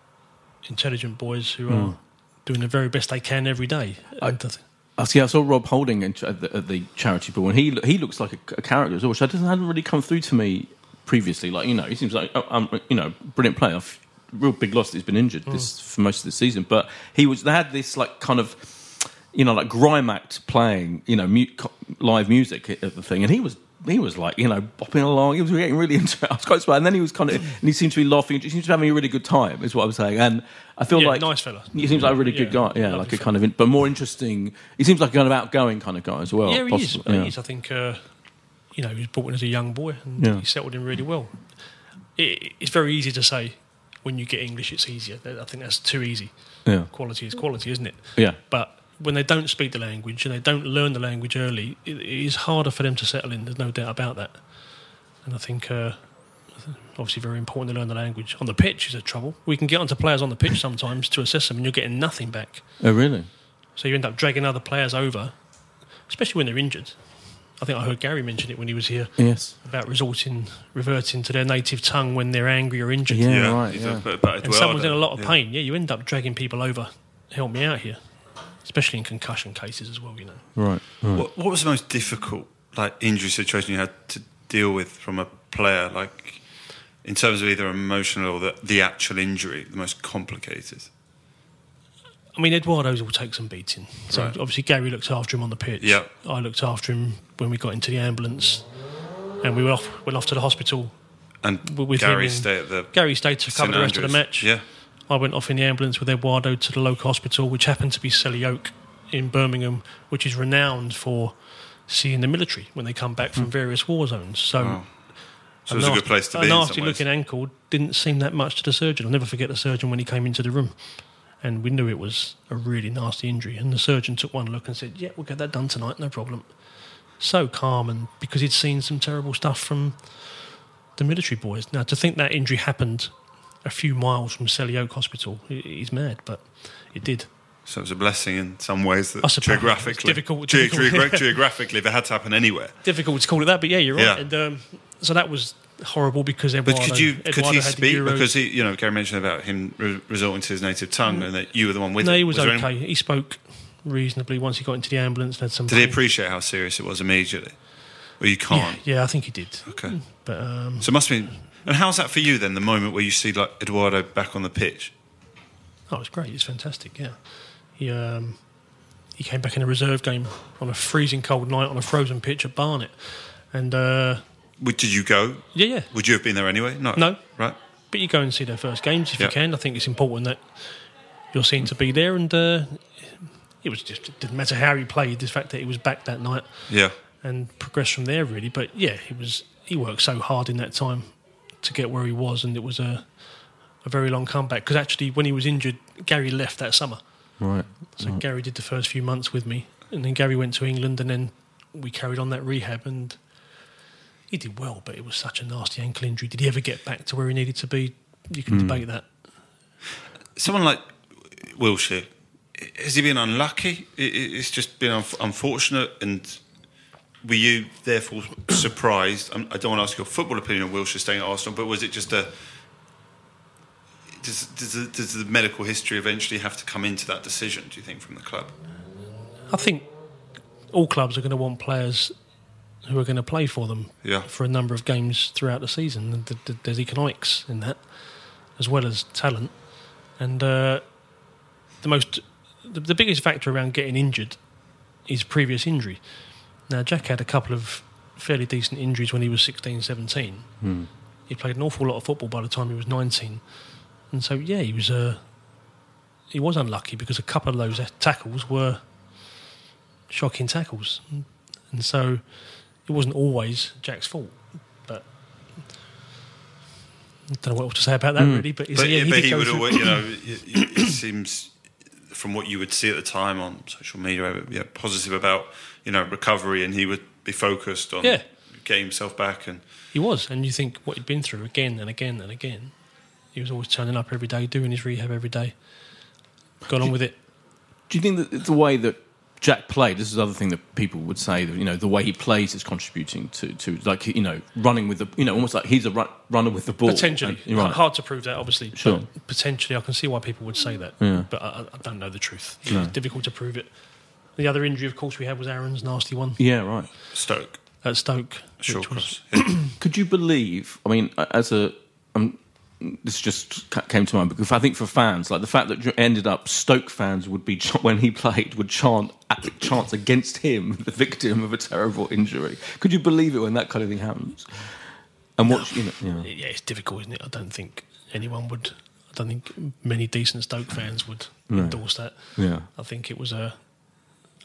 Intelligent boys who are doing the very best they can every day. I- And I see. I saw Rob Holding at, the, at the charity ball, and he he looks like a, a character as well, which I doesn't hadn't really come through to me previously. Like you know, he seems like uh, um, you know, brilliant player. Real big loss that he's been injured this for most of the season, but he was. They had this like kind of you know like grime act playing you know mu- live music at the thing, and he was. He was like, you know, bopping along. He was getting really *laughs* into it. I was quite surprised. And then he was kind of, and he seemed to be laughing. He seemed to be having a really good time, is what I'm saying. And I feel Yeah, like nice fella. He seems like a really good Yeah, guy. Yeah, like a fella. kind of, in, but more interesting. He seems like a kind of outgoing kind of guy as well. yeah, he is. possibly, He is. I think uh, you know he was brought in as a young boy and Yeah. he settled in really well. It, it's very easy to say when you get English, it's easier. I think that's too easy. Yeah, Quality is quality, isn't it? yeah, But when they don't speak the language and they don't learn the language early, it, it is harder for them to settle in. There's no doubt about that. And I think, uh, obviously, very important to learn the language. On the pitch is a trouble. We can get onto players on the pitch sometimes to assess them, and you're getting nothing back. Oh, really? So you end up dragging other players over, especially when they're injured. I think I heard Gary mention it when he was here Yes. about resorting, reverting to their native tongue when they're angry or injured. Yeah, Yeah, right. Yeah. a bit about And someone's in a lot of Yeah. pain. Yeah, you end up dragging people over. Help me out here, especially in concussion cases as well. You know. Right. right. What, what was the most difficult like injury situation you had to deal with from a player, like in terms of either emotional or the, the actual injury, the most complicated? I mean, Eduardo's will take some beating. So Right. obviously Gary looked after him on the pitch. Yeah. I looked after him when we got into the ambulance, and we went off went off to the hospital. And With- with Gary him in- stayed at the Gary stayed to cover St the rest of the match. Yeah, I went off in the ambulance with Eduardo to the local hospital, which happened to be Selly Oak in Birmingham, which is renowned for seeing the military when they come back from hmm. various war zones. So, Wow. so it was a good place to be. some nasty looking ankle didn't seem that much to the surgeon. I'll never forget the surgeon when he came into the room. And we knew it was a really nasty injury. And the surgeon took one look and said, Yeah, we'll get that done tonight, no problem. So calm, and because he'd seen some terrible stuff from the military boys. Now, to think that injury happened a few miles from Selly Oak Hospital is mad, but it did. So it was a blessing in some ways that geographically, difficult- ge- difficult. geogra- geographically, if it had to happen anywhere. Difficult to call it that, but yeah, you're right. Yeah. And um, so that was horrible because But could you could he speak because he you know Gary mentioned about him re- resorting to his native tongue and that you were the one with No, him. he was, there okay. any- He spoke reasonably once he got into the ambulance. and Had some. did he appreciate how serious it was immediately? Well, you can't. yeah, I think he did. Okay. But um, So it must be. And how's that for you then? The moment where you see like Eduardo back on the pitch. oh, it was great. It's fantastic. Yeah, he um, he came back in a reserve game on a freezing cold night on a frozen pitch at Barnet, and uh, Would- Did you go? yeah, yeah. Would you have been there anyway? No. No. Right. But you go and see their first games if Yeah. you can. I think it's important that you're seen to be there, and uh, it was just it didn't matter how he played. The fact that he was back that night Yeah. and progressed from there really. But yeah, he was he worked so hard in that time to get where he was, and it was a a very long comeback. Because actually, when he was injured, Gary left that summer. Right. So Gary did the first few months with me, and then Gary went to England, and then we carried on that rehab, and he did well. But it was such a nasty ankle injury. Did he ever get back to where he needed to be? You can hmm. debate that. Someone like Wilshere, has he been unlucky? I- I- It's just been unfortunate, and were you therefore surprised? I'm- don't want to ask your football opinion on Wilshere staying at Arsenal, but was it just a? Does, does, the, does the medical history eventually have to come into that decision? Do you think from the club? I think all clubs are going to want players who are going to play for them Yeah. for a number of games throughout the season. And th- th- There's economics in that, as well as talent. And uh, the most, the, the biggest factor around getting injured is previous injury. Now, Jack had a couple of fairly decent injuries when he was 16, 17. He played an awful lot of football by the time he was 19. And so, yeah, he was uh, he was unlucky because a couple of those tackles were shocking tackles, and so it wasn't always Jack's fault. But I don't know what else to say about that really, but, But, yeah, but did he would through- always, you know, it, *clears throat* it it seems from what you would see at the time on social media, yeah, positive about you know recovery, and he would be focused on Yeah. getting himself back. And He was, and you think what he'd been through again and again and again. He was always turning up every day, doing his rehab every day. Got on with it. Do you think that the way that Jack played, this is the other thing that people would say that you know the way he plays is contributing to to like you know running with the you know almost like he's a run, runner with the ball. Potentially, And- right. hard to prove that, obviously. Sure. But potentially, I can see why people would say that. Yeah. But I, I don't know the truth. No. It's difficult to prove it. The other injury, of course, we had was Aaron's nasty one Yeah, right. Stoke, at Stoke. short was, cross. *clears throat* Could you believe? I mean, as a um, this just came to mind because I think for fans, like the fact that you ended up Stoke fans would be *laughs* when he played would chant chants against him, *laughs* the victim of a terrible injury. Could you believe it when that kind of thing happens? And what you know, yeah. yeah, it's difficult, isn't it? I don't think anyone would. I don't think many decent Stoke fans would endorse that. Yeah. I think it was a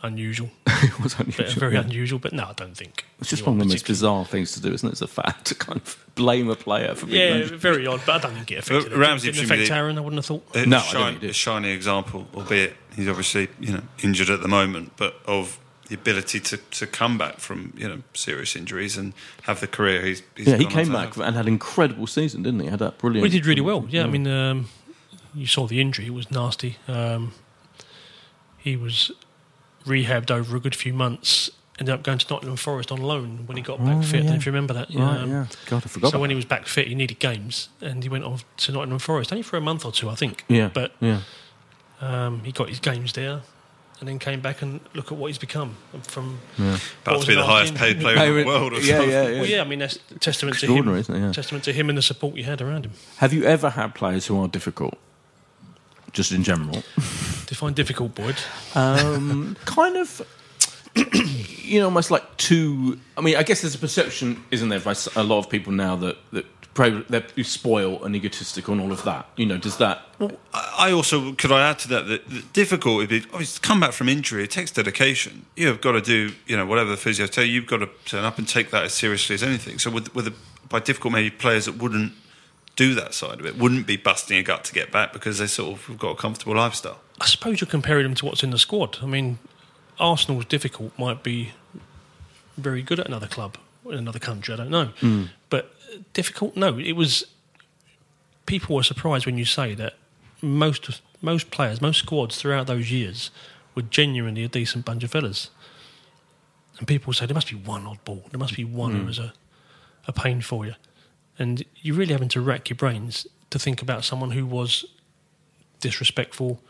unusual, *laughs* it was bit unusual. very yeah. unusual. But no, I don't think It's just one of the most bizarre things to do, isn't it? As a fan, to kind of blame a player for being Yeah, injured. very odd, but I don't think it affected. But it. Ramsey didn't affect presumably- Aaron. I wouldn't have thought. A No, I don't shine- think he did. a shining example, albeit he's obviously you know injured at the moment, but of the ability to, to come back from you know serious injuries and have the career he's, he's Yeah, he gone came back have. and had an incredible season, didn't he? Had that brilliant. Well, he did really well. Yeah, I mean, um, you saw the injury; it was nasty. Um, he was rehabbed over a good few months. Ended up going to Nottingham Forest on loan when he got back Oh, fit. I don't yeah. know if you remember that. Right, Um, yeah. God, I forgot. So about when he was back fit, he needed games, and he went off to Nottingham Forest only for a month or two, I think. yeah, but yeah, um, he got his games there, and then came back and look at what he's become from. about what to be the highest paid player in the world. Or yeah, something. yeah, yeah. Well, yeah, I mean that's testament to Extraordinary, him. isn't it? Yeah. Testament to him and the support you had around him. Have you ever had players who are difficult, just in general? *laughs* Define difficult, Boyd. Um, kind of, *clears throat* you know, almost like too. I mean, I guess there's a perception, isn't there, by a lot of people now that that pray- that you spoil and egotistical and all of that. You know, does that? I I also could I add to that that the difficult would be oh, it's come back from injury. It takes dedication. You have got to do you know whatever the physio tell you. You've got to turn up and take that as seriously as anything. So with with the, by difficult maybe players that wouldn't do that side of it wouldn't be busting a gut to get back because they sort of have got a comfortable lifestyle. I suppose you're comparing them to what's in the squad. I mean, Arsenal's difficult might be very good at another club in another country. I don't know, hmm. but difficult. No, it was. People were surprised when you say that most most players, most squads throughout those years were genuinely a decent bunch of fellas. And people say there must be one odd ball. There must be one hmm. who was a, a pain for you. And you're really having to rack your brains to think about someone who was disrespectful,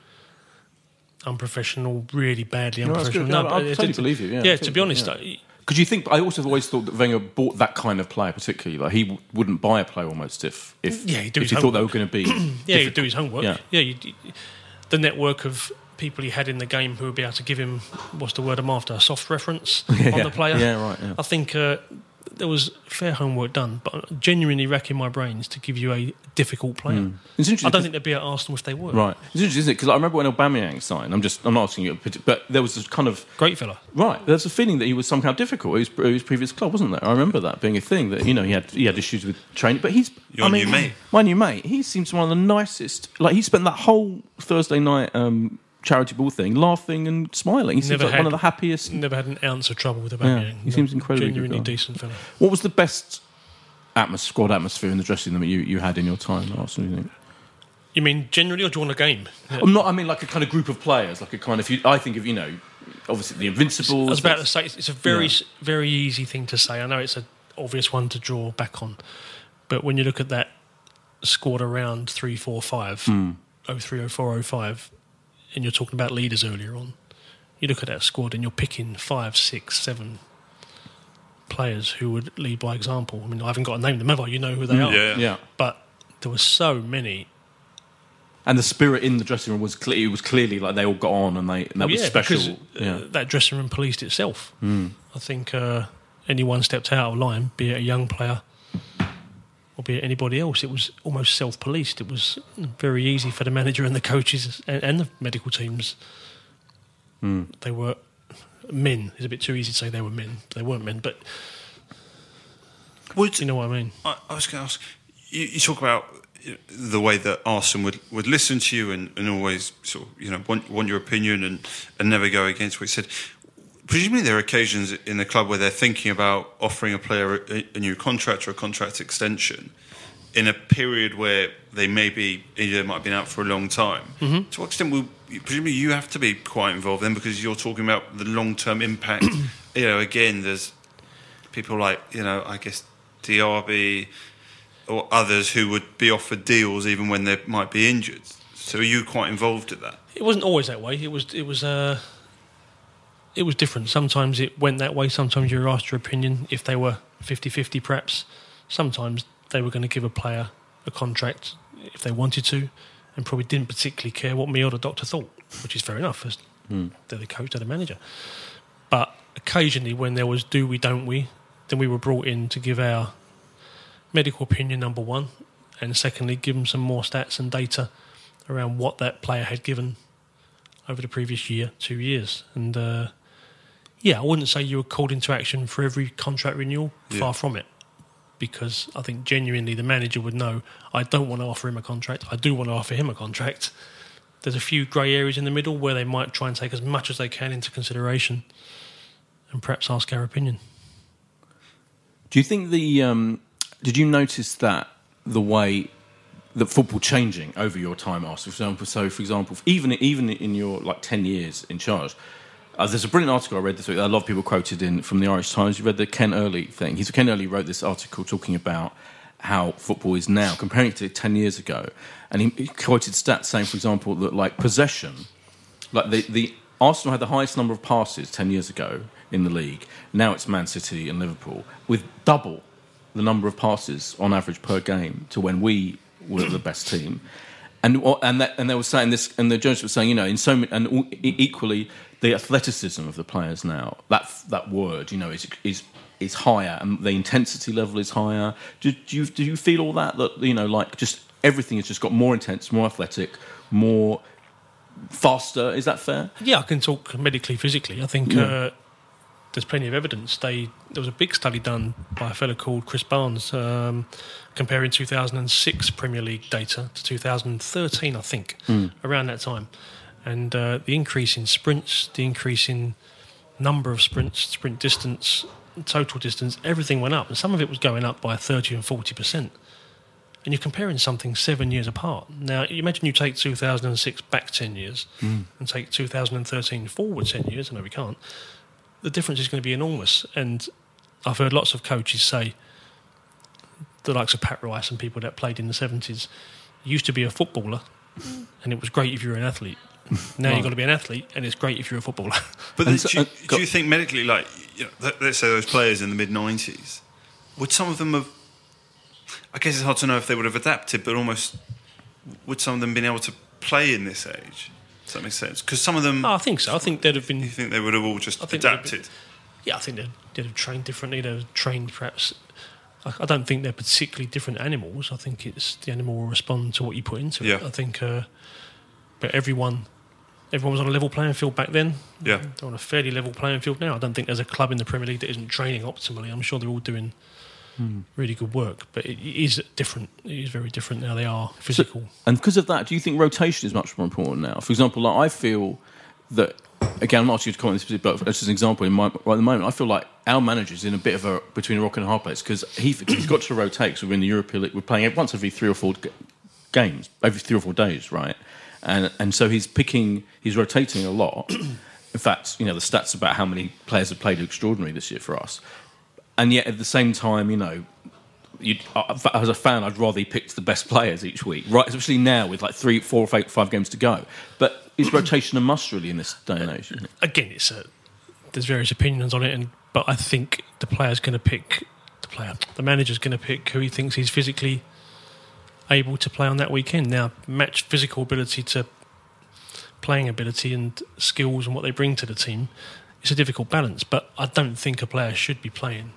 unprofessional, really badly No, unprofessional. good. No, but I totally didn't- believe you, yeah, yeah, to be honest, yeah. I- Because you think I also have always thought that Wenger bought that kind of player particularly. Like he w- wouldn't buy a player almost if if, Yeah, he'd do if his he thought they were going to be. *clears throat* yeah, he'd do his homework. Yeah. Yeah, you, the network of people he had in the game who would be able to give him what's the word I'm after a soft reference *laughs* on yeah. the player. Yeah, right, yeah. I think uh, there was fair homework done, but I'm genuinely racking my brains to give you a difficult player. It's interesting. I don't think they'd be at Arsenal if they were. Right, it's interesting, isn't it? Because I remember when Aubameyang signed. I'm just, I'm not asking you, but there was this kind of Great fella. right. There's a feeling that he was somehow difficult at his, his previous club, wasn't there? I remember that being a thing. That you know he had he had issues with training, but he's Your I mean, new mate. my new mate. He seems one of the nicest. Like he spent that whole Thursday night um, charity ball thing laughing and smiling. He seems Never like had- one of the happiest. Never had an ounce of trouble with Aubameyang. he seems incredibly good genuinely decent fellow. What was the best atmos- squad atmosphere in the dressing room that you, you had in your time at Arsenal? You think? You mean generally, or do you want a game? I'm not. I mean, like a kind of group of players, like a kind of. You, I think of you know, obviously the Invincibles. I was about to say it's, a very Yeah. very easy thing to say. I know it's an obvious one to draw back on, but when you look at that squad around three, four, five, hmm. oh three, oh four, oh five, and you're talking about leaders earlier on, you look at that squad and you're picking five, six, seven players who would lead by example. I mean, I haven't got to name them ever. You know who they are. Yeah. yeah. But there were so many. And the spirit in the dressing room was cle it was clearly like they all got on and they and that Well, was yeah, special. because, uh, yeah. Hmm. that dressing room policed itself. I think uh, anyone stepped out of line, be it a young player or be it anybody else, it was almost self-policed. It was very easy for the manager and the coaches and, and the medical teams. Hmm. They were men. It's a bit too easy to say they were men. They weren't men, but Would you know what I mean. I, I was going to ask you, you talk about the way that Arsenal would, would listen to you and, and always sort of you know want, want your opinion and, and never go against what you said. Presumably, there are occasions in the club where they're thinking about offering a player a, a new contract or a contract extension in a period where they may be maybe either might have been out for a long time. Mm-hmm. To what extent will presumably you have to be quite involved then because you're talking about the long term impact. *clears throat* you know, again, there's people like you know, I guess Diaby or others who would be offered deals even when they might be injured. So are you quite involved at that? It wasn't always that way. It was it was uh, it was different. Sometimes it went that way. Sometimes you were asked your opinion if they were 50-50 perhaps. Sometimes they were going to give a player a contract if they wanted to, and probably didn't particularly care what me or the doctor thought, which is fair enough. As mm. They're the coach, they're the manager. But occasionally, when there was do we, don't we, then we were brought in to give our medical opinion number one, and secondly, give them some more stats and data around what that player had given over the previous year, two years. And uh, yeah, I wouldn't say you were called into action for every contract renewal, yeah. far from it. Because I think genuinely the manager would know I don't want to offer him a contract, I do want to offer him a contract. There's a few grey areas in the middle where they might try and take as much as they can into consideration and perhaps ask our opinion. Do you think the um, did you notice that the way that football changing over your time, Arsenal? For example, so for example, even even in your like ten years in charge, uh, there's a brilliant article I read this week. A lot of people quoted in from the Irish Times. You read the Ken Early thing. He's Ken Early wrote this article talking about how football is now, comparing it to ten years ago, and he, he quoted stats saying, for example, that like possession, like the the Arsenal had the highest number of passes ten years ago in the league. Now it's Man City and Liverpool with double the number of passes on average per game to when we were the best team. And and that, and they were saying this, and the journalists were saying, you know, in so many, and equally the athleticism of the players now. That that word, you know, is is is higher, and the intensity level is higher. Do, do you do you feel all that? That you know, like just everything has just got more intense, more athletic, more faster. Is that fair? Yeah, I can talk medically, physically. I think. Yeah. Uh, there's plenty of evidence. They there was a big study done by a fellow called Chris Barnes um, comparing 2006 Premier League data to 2013, I think, mm. around that time, and uh, the increase in sprints, the increase in number of sprints, sprint distance, total distance, everything went up, and some of it was going up by 30 and 40 percent. And you're comparing something seven years apart. Now, imagine you take 2006 back 10 years mm. and take 2013 forward 10 years. I know we can't the difference is going to be enormous. And I've heard lots of coaches say, the likes of Pat Rice and people that played in the 70s, used to be a footballer, and it was great if you were an athlete. *laughs* Now right. you've got to be an athlete, and it's great if you're a footballer. *laughs* But do, you, do, you, think medically, like, you know, let's say those players in the mid 90s, would some of them have, I guess it's hard to know if they would have adapted, but almost would some of them been able to play in this age? Does that make sense? Because some of them. Oh, I think so. I think they'd have been. You think they would have all just adapted? Been, yeah, I think they'd, they'd, have trained differently. They'd have trained perhaps. I, I, don't think they're particularly different animals. I think it's the animal will respond to what you put into it. Yeah. I think. Uh, but everyone. Everyone was on a level playing field back then. Yeah. They're on a fairly level playing field now. I don't think there's a club in the Premier League that isn't training optimally. I'm sure they're all doing mm. really good work. But it is different. It is very different now. They are physical. So, and because of that, do you think rotation is much more important now? For example, like I feel that again, I'm not asking you to comment on this, but as an example, in my, right at the moment, I feel like our manager's in a bit of a between a rock and a hard place because he, has got to rotate. So we're in the European League, we're playing once every three or four games, every three or four days, right? And and so he's picking, he's rotating a lot. *clears throat* In fact, you know the stats about how many players have played are extraordinary this year for us and yet at the same time, you know, uh, as a fan, I'd rather he picked the best players each week, right? Especially now with like three, four, five, five games to go. But is rotation a must really in this day and age? Again, it's a, there's various opinions on it, and but I think the player's going to pick the player. The manager's going to pick who he thinks he's physically able to play on that weekend. Now, match physical ability to playing ability and skills and what they bring to the team. It's a difficult balance, but I don't think a player should be playing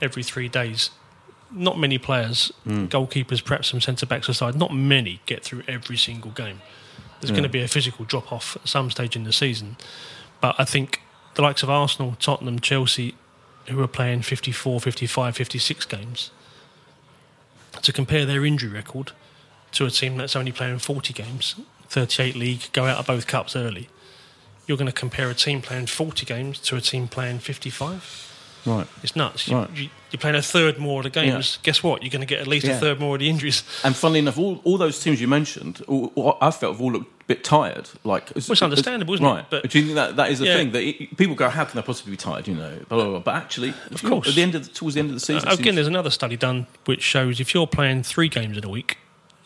every three days. Not many players, mm. goalkeepers, perhaps some centre backs aside, not many get through every single game. There's yeah. going to be a physical drop off at some stage in the season. But I think the likes of Arsenal, Tottenham, Chelsea, who are playing 54, 55, 56 games, to compare their injury record to a team that's only playing 40 games, 38 league, go out of both cups early, you're going to compare a team playing 40 games to a team playing 55. Right. It's nuts. You, Right. you, you're playing a third more of the games. Guess what? You're going to get at least a third more of the injuries. And funnily enough, all, all those teams you mentioned, all, all- I felt have all looked a bit tired. Like, Well, it's understandable, isn't it? right. But- But do you think that that is the Yeah. thing that it, people go, how can they possibly be tired? You know, blah, blah, blah. but actually, of course. at the end of the, towards the end of the season, Uh, again, there's another study done which shows if you're playing three games in a week,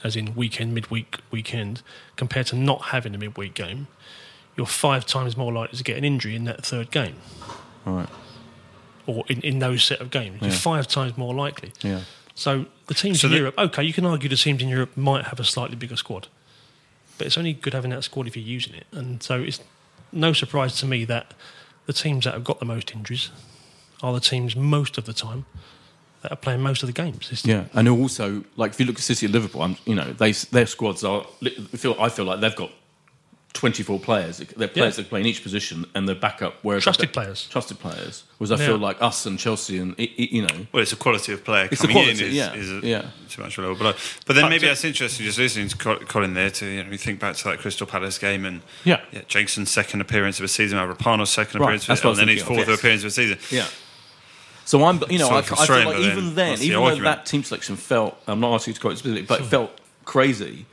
as in weekend, midweek, weekend, compared to not having a midweek game, you're five times more likely to get an injury in that third game. right. Or in, in those set of games. You're Yeah. five times more likely. Yeah. So the teams So in the- Europe, okay, you can argue the teams in Europe might have a slightly bigger squad, but it's only good having that squad if you're using it. And so it's no surprise to me that the teams that have got the most injuries are the teams most of the time that are playing most of the games. Yeah, and also like if you look at City and Liverpool, I'm, you know, they their squads are. I feel I feel like they've got 24 players. They're players Yeah. that play in each position, and they're backup. Whereas Trusted I- players. Trusted players. Whereas I Yeah. feel like us and Chelsea and i- i- you know. Well, it's a quality of player It's the coming in quality, is, yeah, is a, yeah. too much level. But, uh, but then But maybe to- that's interesting just listening to Col- Colin there to you know, think back to that Crystal Palace game and Yeah. Jenkinson's second appearance of a season, Mavropanos' second Right, appearance of that's a what and then his fourth of, yes. appearance of a season. Yeah. So I'm, you know, I, I feel like but then even then, that's the even though argument. that team selection felt, I'm not asking you to quote it specifically, but it felt crazy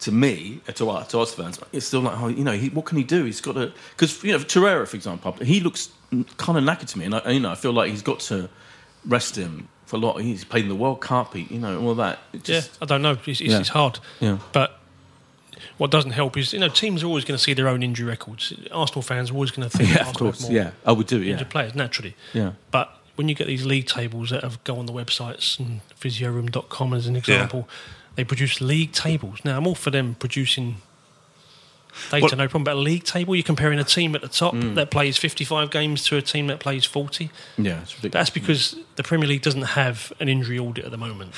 to me, uh, to us, to us fans. It's still like, oh, you know, he, what can he do? He's got to, because you know, Torreira, for example, he looks kind of knackered to me, and I, you know, I feel like he's got to rest him for a lot. He's played in the World Cup, he, you know, all that. It Yeah, I don't know. It's, it's, Yeah. it's hard. Yeah. But what doesn't help is, you know, teams are always going to see their own injury records. Arsenal fans are always going to think *laughs* yeah, of Arsenal course, more yeah, I would do, yeah, injured players, naturally. yeah. But when you get these league tables that have go on the websites and physioroom.com as an example, they produce league tables. Now, I'm all for them producing data, Well- no problem. But a league table, you're comparing a team at the top Mm. that plays 55 games to a team that plays 40. Yeah, it's ridiculous. That's because the Premier League doesn't have an injury audit at the moment.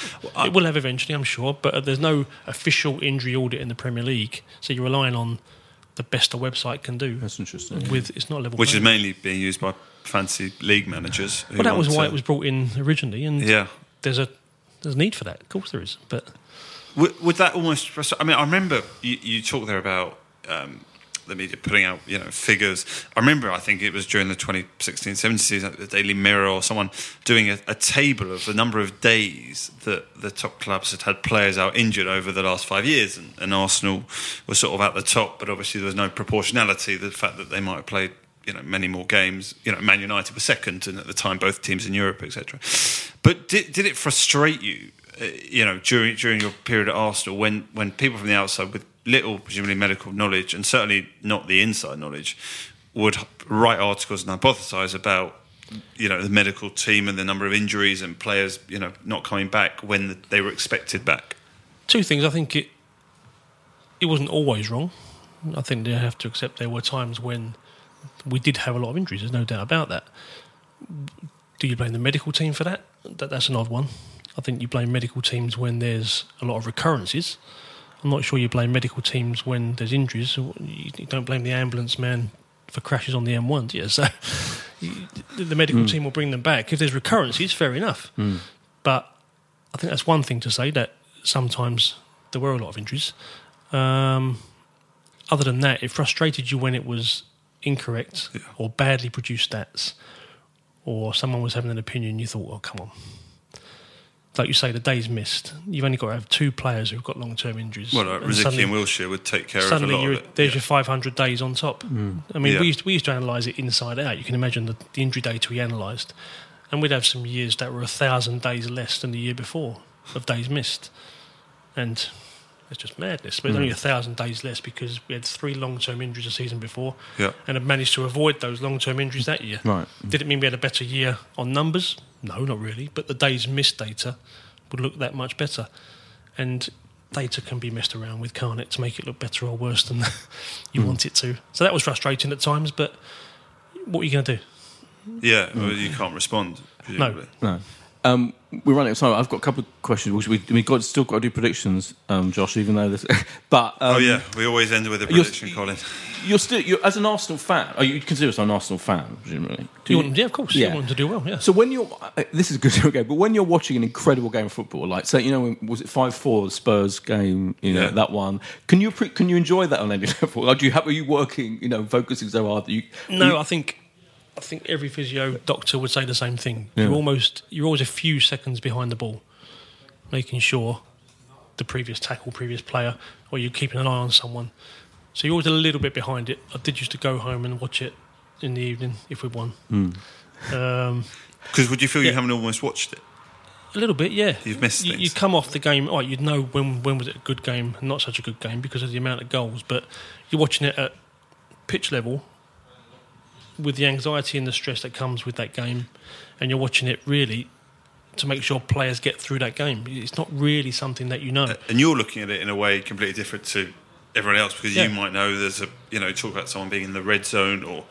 it will have eventually, I'm sure, but there's no official injury audit in the Premier League. So you're relying on the best a website can do. That's interesting. With it's not level. Which is mainly being used by fancy league managers. Well, that was why to- it was brought in originally, and Yeah. there's a there's need for that. Of course, there is. But Would, would that almost? I mean, I remember you, you talked there about um, the media putting out, you know, figures. I remember, I think it was during the 2016-17 season, the Daily Mirror or someone doing a, a table of the number of days that the top clubs had had players out injured over the last five years, and, and Arsenal was sort of at the top, but obviously there was no proportionality. The fact that they might have played. You know, many more games. You know, Man United were second, and at the time, both teams in Europe, etc. But did, did it frustrate you uh, you know, during during your period at Arsenal, when when people from the outside with little presumably medical knowledge and certainly not the inside knowledge would write articles and hypothesize about you know the medical team and the number of injuries and players you know not coming back when they were expected back. two things. I think it it wasn't always wrong. I think they have to accept there were times when we did have a lot of injuries. There's no doubt about that. Do you blame the medical team for that? that that's an odd one. I think you blame medical teams when there's a lot of recurrences. I'm not sure you blame medical teams when there's injuries. You don't blame the ambulance man for crashes on the M1, do *laughs* you? So the medical team will bring them back. If there's recurrences, fair enough. But I think that's one thing to say that sometimes there were a lot of injuries. Um, other than that, it frustrated you when it was incorrect or badly produced stats, or someone was having an opinion. You thought, "Oh, come on." Like you say, the days missed. You've only got to have two players who've got long-term injuries. Well, like and Rosicky suddenly- and Wilshere would take care of a lot of it. there's Yeah. your 500 days on top. Mm. I mean, Yeah. we, used, we used to analyse it inside out. You can imagine the, the injury data we analysed. And we'd have some years that were a thousand days less than the year before of days missed. And it's just madness. But it's only a thousand days less because we had three long term injuries a season before Yeah. and had managed to avoid those long term injuries that year. Right. Did it mean we had a better year on numbers? No, not really. But the days missed data would look that much better. And data can be messed around with, can't it, to make it look better or worse than *laughs* you want it to. So that was frustrating at times, but what are you going to do? Yeah, well, you can't respond. Presumably. No. Um, we're running out of time. I've got a couple of questions. which We we got still got to do predictions, um, Josh. Even though this, *laughs* but um, oh yeah, we always end with a you're- prediction, Colin. you're still you're, as an Arsenal fan. Are you consider yourself an Arsenal fan? Presumably, Do You want, yeah, of course. You want them to do well. Yeah. So when you're, uh, this is a good *laughs* game, but when you're watching an incredible game of football, like say, you know, when- was it five four the Spurs game? You know Yeah. that one. Can you pre- can you enjoy that on any *laughs* level? Like, do you have are you working? You know, focusing so hard that you No, you- I think I think every physio doctor would say the same thing. Yeah. You're almost you're always a few seconds behind the ball, making sure the previous tackle, previous player, or you're keeping an eye on someone. So you're always a little bit behind it. I did used to go home and watch it in the evening if we won. Hmm. Um, Because would you feel you haven't almost watched it? a little bit, yeah. You've missed you, things. you come off the game, oh, you'd know when when was it a good game not such a good game because of the amount of goals. But you're watching it at pitch level with the anxiety and the stress that comes with that game, and you're watching it really to make sure players get through that game. It's not really something that you know. And you're looking at it in a way completely different to everyone else because Yeah. you might know there's a you know talk about someone being in the red zone or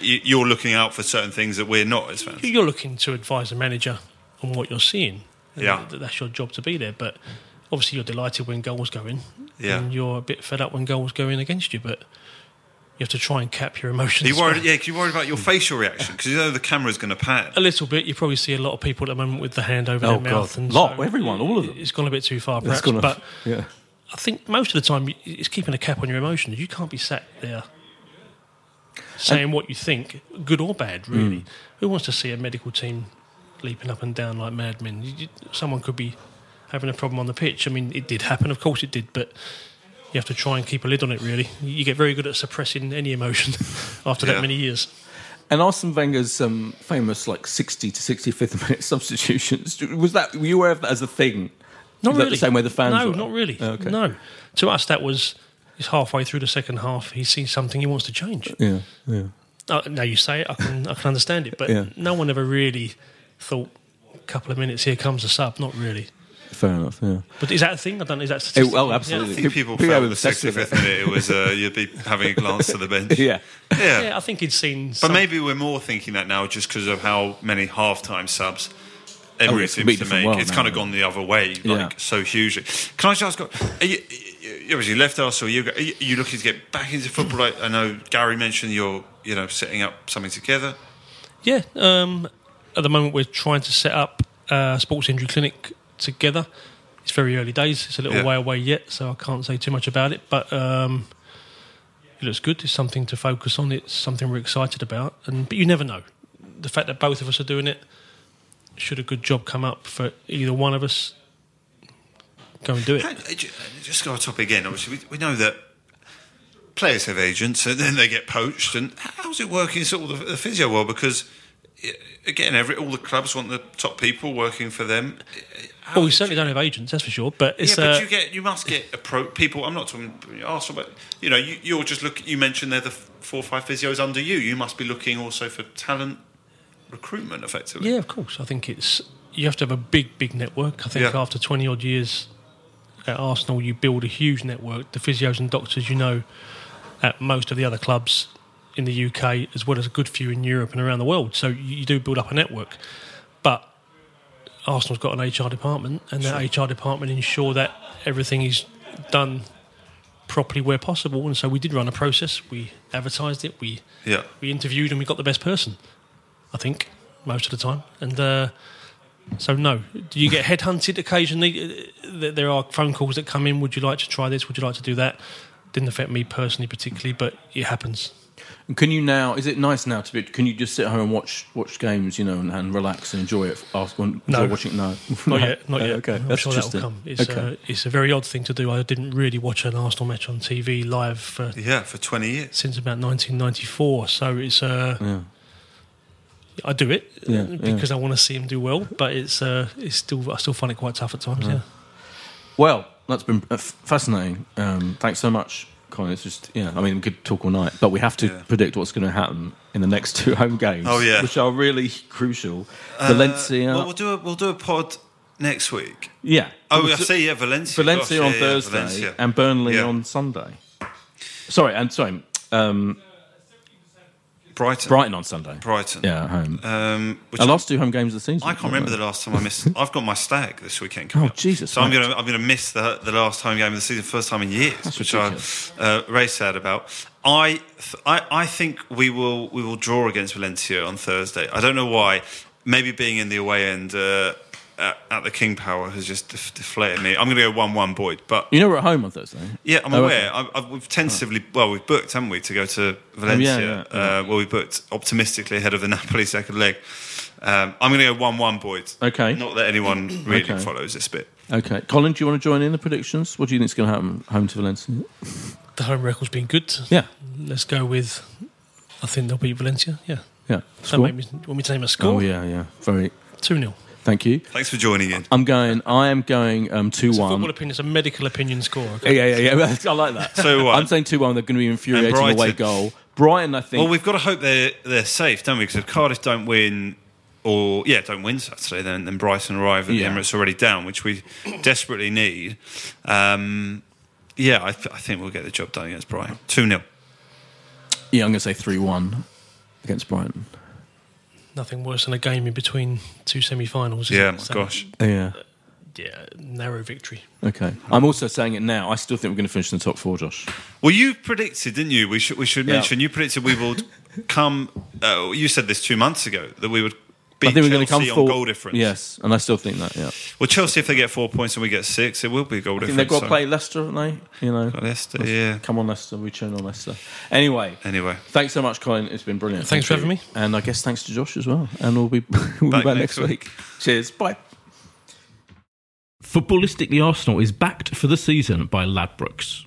you- you're looking out for certain things that we're not as fans. You're looking to advise the manager on what you're seeing. Yeah. that's your job to be there. But obviously, you're delighted when goals go in, Yeah. and you're a bit fed up when goals go in against you. But you have to try and cap your Are emotions. you worried? Yeah, 'cause you're worried about your facial reaction because you know the camera's going to pan. A little bit. You probably see a lot of people at the moment with the hand over Oh, their mouth, God. and Lot, so everyone, all of them. It's gone a bit too far, That's perhaps. gonna- But *laughs* yeah. I think most of the time it's keeping a cap on your emotions. You can't be sat there saying what you think, good or bad. Really, Mm. who wants to see a medical team leaping up and down like madmen? You- you- Someone could be having a problem on the pitch. I mean, it did happen, of course it did, but. You have to try and keep a lid on it. Really, you get very good at suppressing any emotion *laughs* after Yeah. that many years. And Arsene Wenger's um, famous like sixty to sixty fifth minute *laughs* substitutions was that were you aware of that as a thing? Not Is that really. the same way the fans No, were? not really. Oh, okay. No. To us, that was he's halfway through the second half. He sees something he wants to change. Yeah, yeah. Uh, now you say it, I can I can understand it, but Yeah. no one ever really thought a couple of minutes here comes a sub. Not really. Fair enough. Yeah. But is that a thing? I don't. know. Is that It, statistic? oh, I absolutely. think people People felt were the obsessed with 65th it. minute it was uh, you'd be having a glance to the bench. Yeah. *laughs* yeah. Yeah. yeah, I think he'd seen. But some- maybe we're more thinking that now just because of how many half-time subs Emery Oh, it's a seems to make. it's now, kind of gone the other way, like Yeah. so hugely. Can I just ask? Are you, you obviously left Arsenal. You are you- you looking to get back into football? Like, I know Gary mentioned you're you know setting up something together. Yeah. Um, at the moment, we're trying to set up a sports injury clinic together. It's very early days. It's a little Yeah. way away yet, so I can't say too much about it. But um, it looks good. It's something to focus on. It's something we're excited about. And but you never know. The fact that both of us are doing it, should a good job come up for either one of us, go and do it. Just go on top again. Obviously, we, we know that players have agents and then they get poached. And how's it working in sort of the, the physio world? Because again, every all the clubs want the top people working for them. How- Well, we certainly don't have agents, that's for sure. But it's yeah, but uh, you get you must get appro- people. I'm not talking Arsenal, but you know, you, you're just look. You mentioned they're the four or five physios under you. You must be looking also for talent recruitment, effectively. Yeah, of course. I think it's you have to have a big, big network. I think Yeah. after twenty odd years at Arsenal, you build a huge network. The physios and doctors, you know, at most of the other clubs in the UK, as well as a good few in Europe and around the world. So you, do build up a network. But Arsenal's got an HR department, and that HR department ensure that everything is done properly where possible. And so we did run a process. We advertised it. We Yeah. we interviewed and we got the best person. I think most of the time, and uh, so no. Do you get headhunted occasionally? Uh, There are phone calls that come in. Would you like to try this? Would you like to do that? Didn't affect me personally particularly, but it happens. And can you now? Is it nice now to be? Can you just sit at home and watch watch games, you know, and, and relax and enjoy it? Ask when No. enjoy watching. No, *laughs* Not yet. Not Uh, yet. Okay, I'm that's sure that'll come. It's, okay. uh, it's a very odd thing to do. I didn't really watch an Arsenal match on TV live for, Yeah, for 20 years. since about 1994. So it's. Uh, yeah. I do it uh, Yeah, because I want to see him do well, but it's uh, it's still I still find it quite tough at times. Yeah. Well, that's been uh, fascinating. Um, thanks so much, It's just yeah. I mean, we could talk all night, but we have to Yeah. predict what's going to happen in the next *laughs* two home games. Oh, yeah. which are really crucial. Uh, Valencia. well, we'll do a we'll do a pod next week. yeah. Oh, I Valencia- see. Yeah, Valencia. Valencia Gosh, on yeah, yeah, Thursday Valencia. and Burnley Yeah. on Sunday. Sorry, and sorry. Um, Brighton. Brighton on Sunday. Brighton. Yeah, at home. Um, which Our I- last two home games of the season. I can't remember the last time I missed. *laughs* I've got my stag this weekend. coming Oh, up. Jesus, So I'm gonna I'm gonna miss the the last home game of the season, first time in years, That's which ridiculous. I'm uh, very sad about. I, th- I I think we will we will draw against Valencia on Thursday. I don't know why. Maybe being in the away end uh, at, at the King Power has just def- deflated me. I'm going to go one-one Boyd, but You know we're at home on Thursday. yeah, I'm Oh, aware. okay. I, I, we've tentatively, well, we've booked, haven't we, to go to Valencia? Oh, yeah, yeah, Uh, well, we booked optimistically ahead of the *laughs* Napoli second leg. Um, I'm going to go one-one Boyd. Okay. Not that anyone really Okay. follows this bit. Okay, Colin, do you want to join in the predictions? What do you think is going to happen home to Valencia? The home record's been good. Yeah, Let's go with. I think they'll beat Valencia. Yeah. yeah. Don't make me, want me to name a score? Oh yeah, yeah. Very. 2 0. Thank you. Thanks for joining in. I'm going. I am going um, two It's a football one. opinion, it's a medical opinion score. Okay? Yeah, yeah, yeah. *laughs* I like that. So what? I'm saying two one. They're going to be infuriating Brighton. away goal. Brighton, I think. Well, we've got to hope they're they're safe, don't we? Because if Cardiff don't win, or yeah, don't win Saturday, then then Brighton arrive at Yeah. the Emirates already down, which we desperately need. Um, yeah, I, th- I think we'll get the job done against Brighton. Two 0 yeah, I'm going to say three one against Brighton. Nothing worse than a game in between two semi finals. Yeah, my gosh. Yeah. Yeah, narrow victory. Okay. I'm also saying it now. I still think we're going to finish in the top four, Josh. Well, you predicted, didn't you? We should we should Yeah. mention you predicted we would come. Uh, you said this two months ago that we would beat I think we're going to come on four. goal difference. Yes, and I still think that. Yeah. Well, Chelsea, if they get four points and we get six, it will be a goal I think difference. they've got to so- play Leicester, haven't they? You know. Leicester, yeah. Come on, Leicester. We turn on Leicester. Anyway. Anyway, Thanks so much, Colin. It's been brilliant. Thanks Thank for you. having me. And I guess thanks to Josh as well. And we'll be *laughs* we'll Back be back next next week. Cheers. Bye. Footballistically Arsenal is backed for the season by Ladbrokes.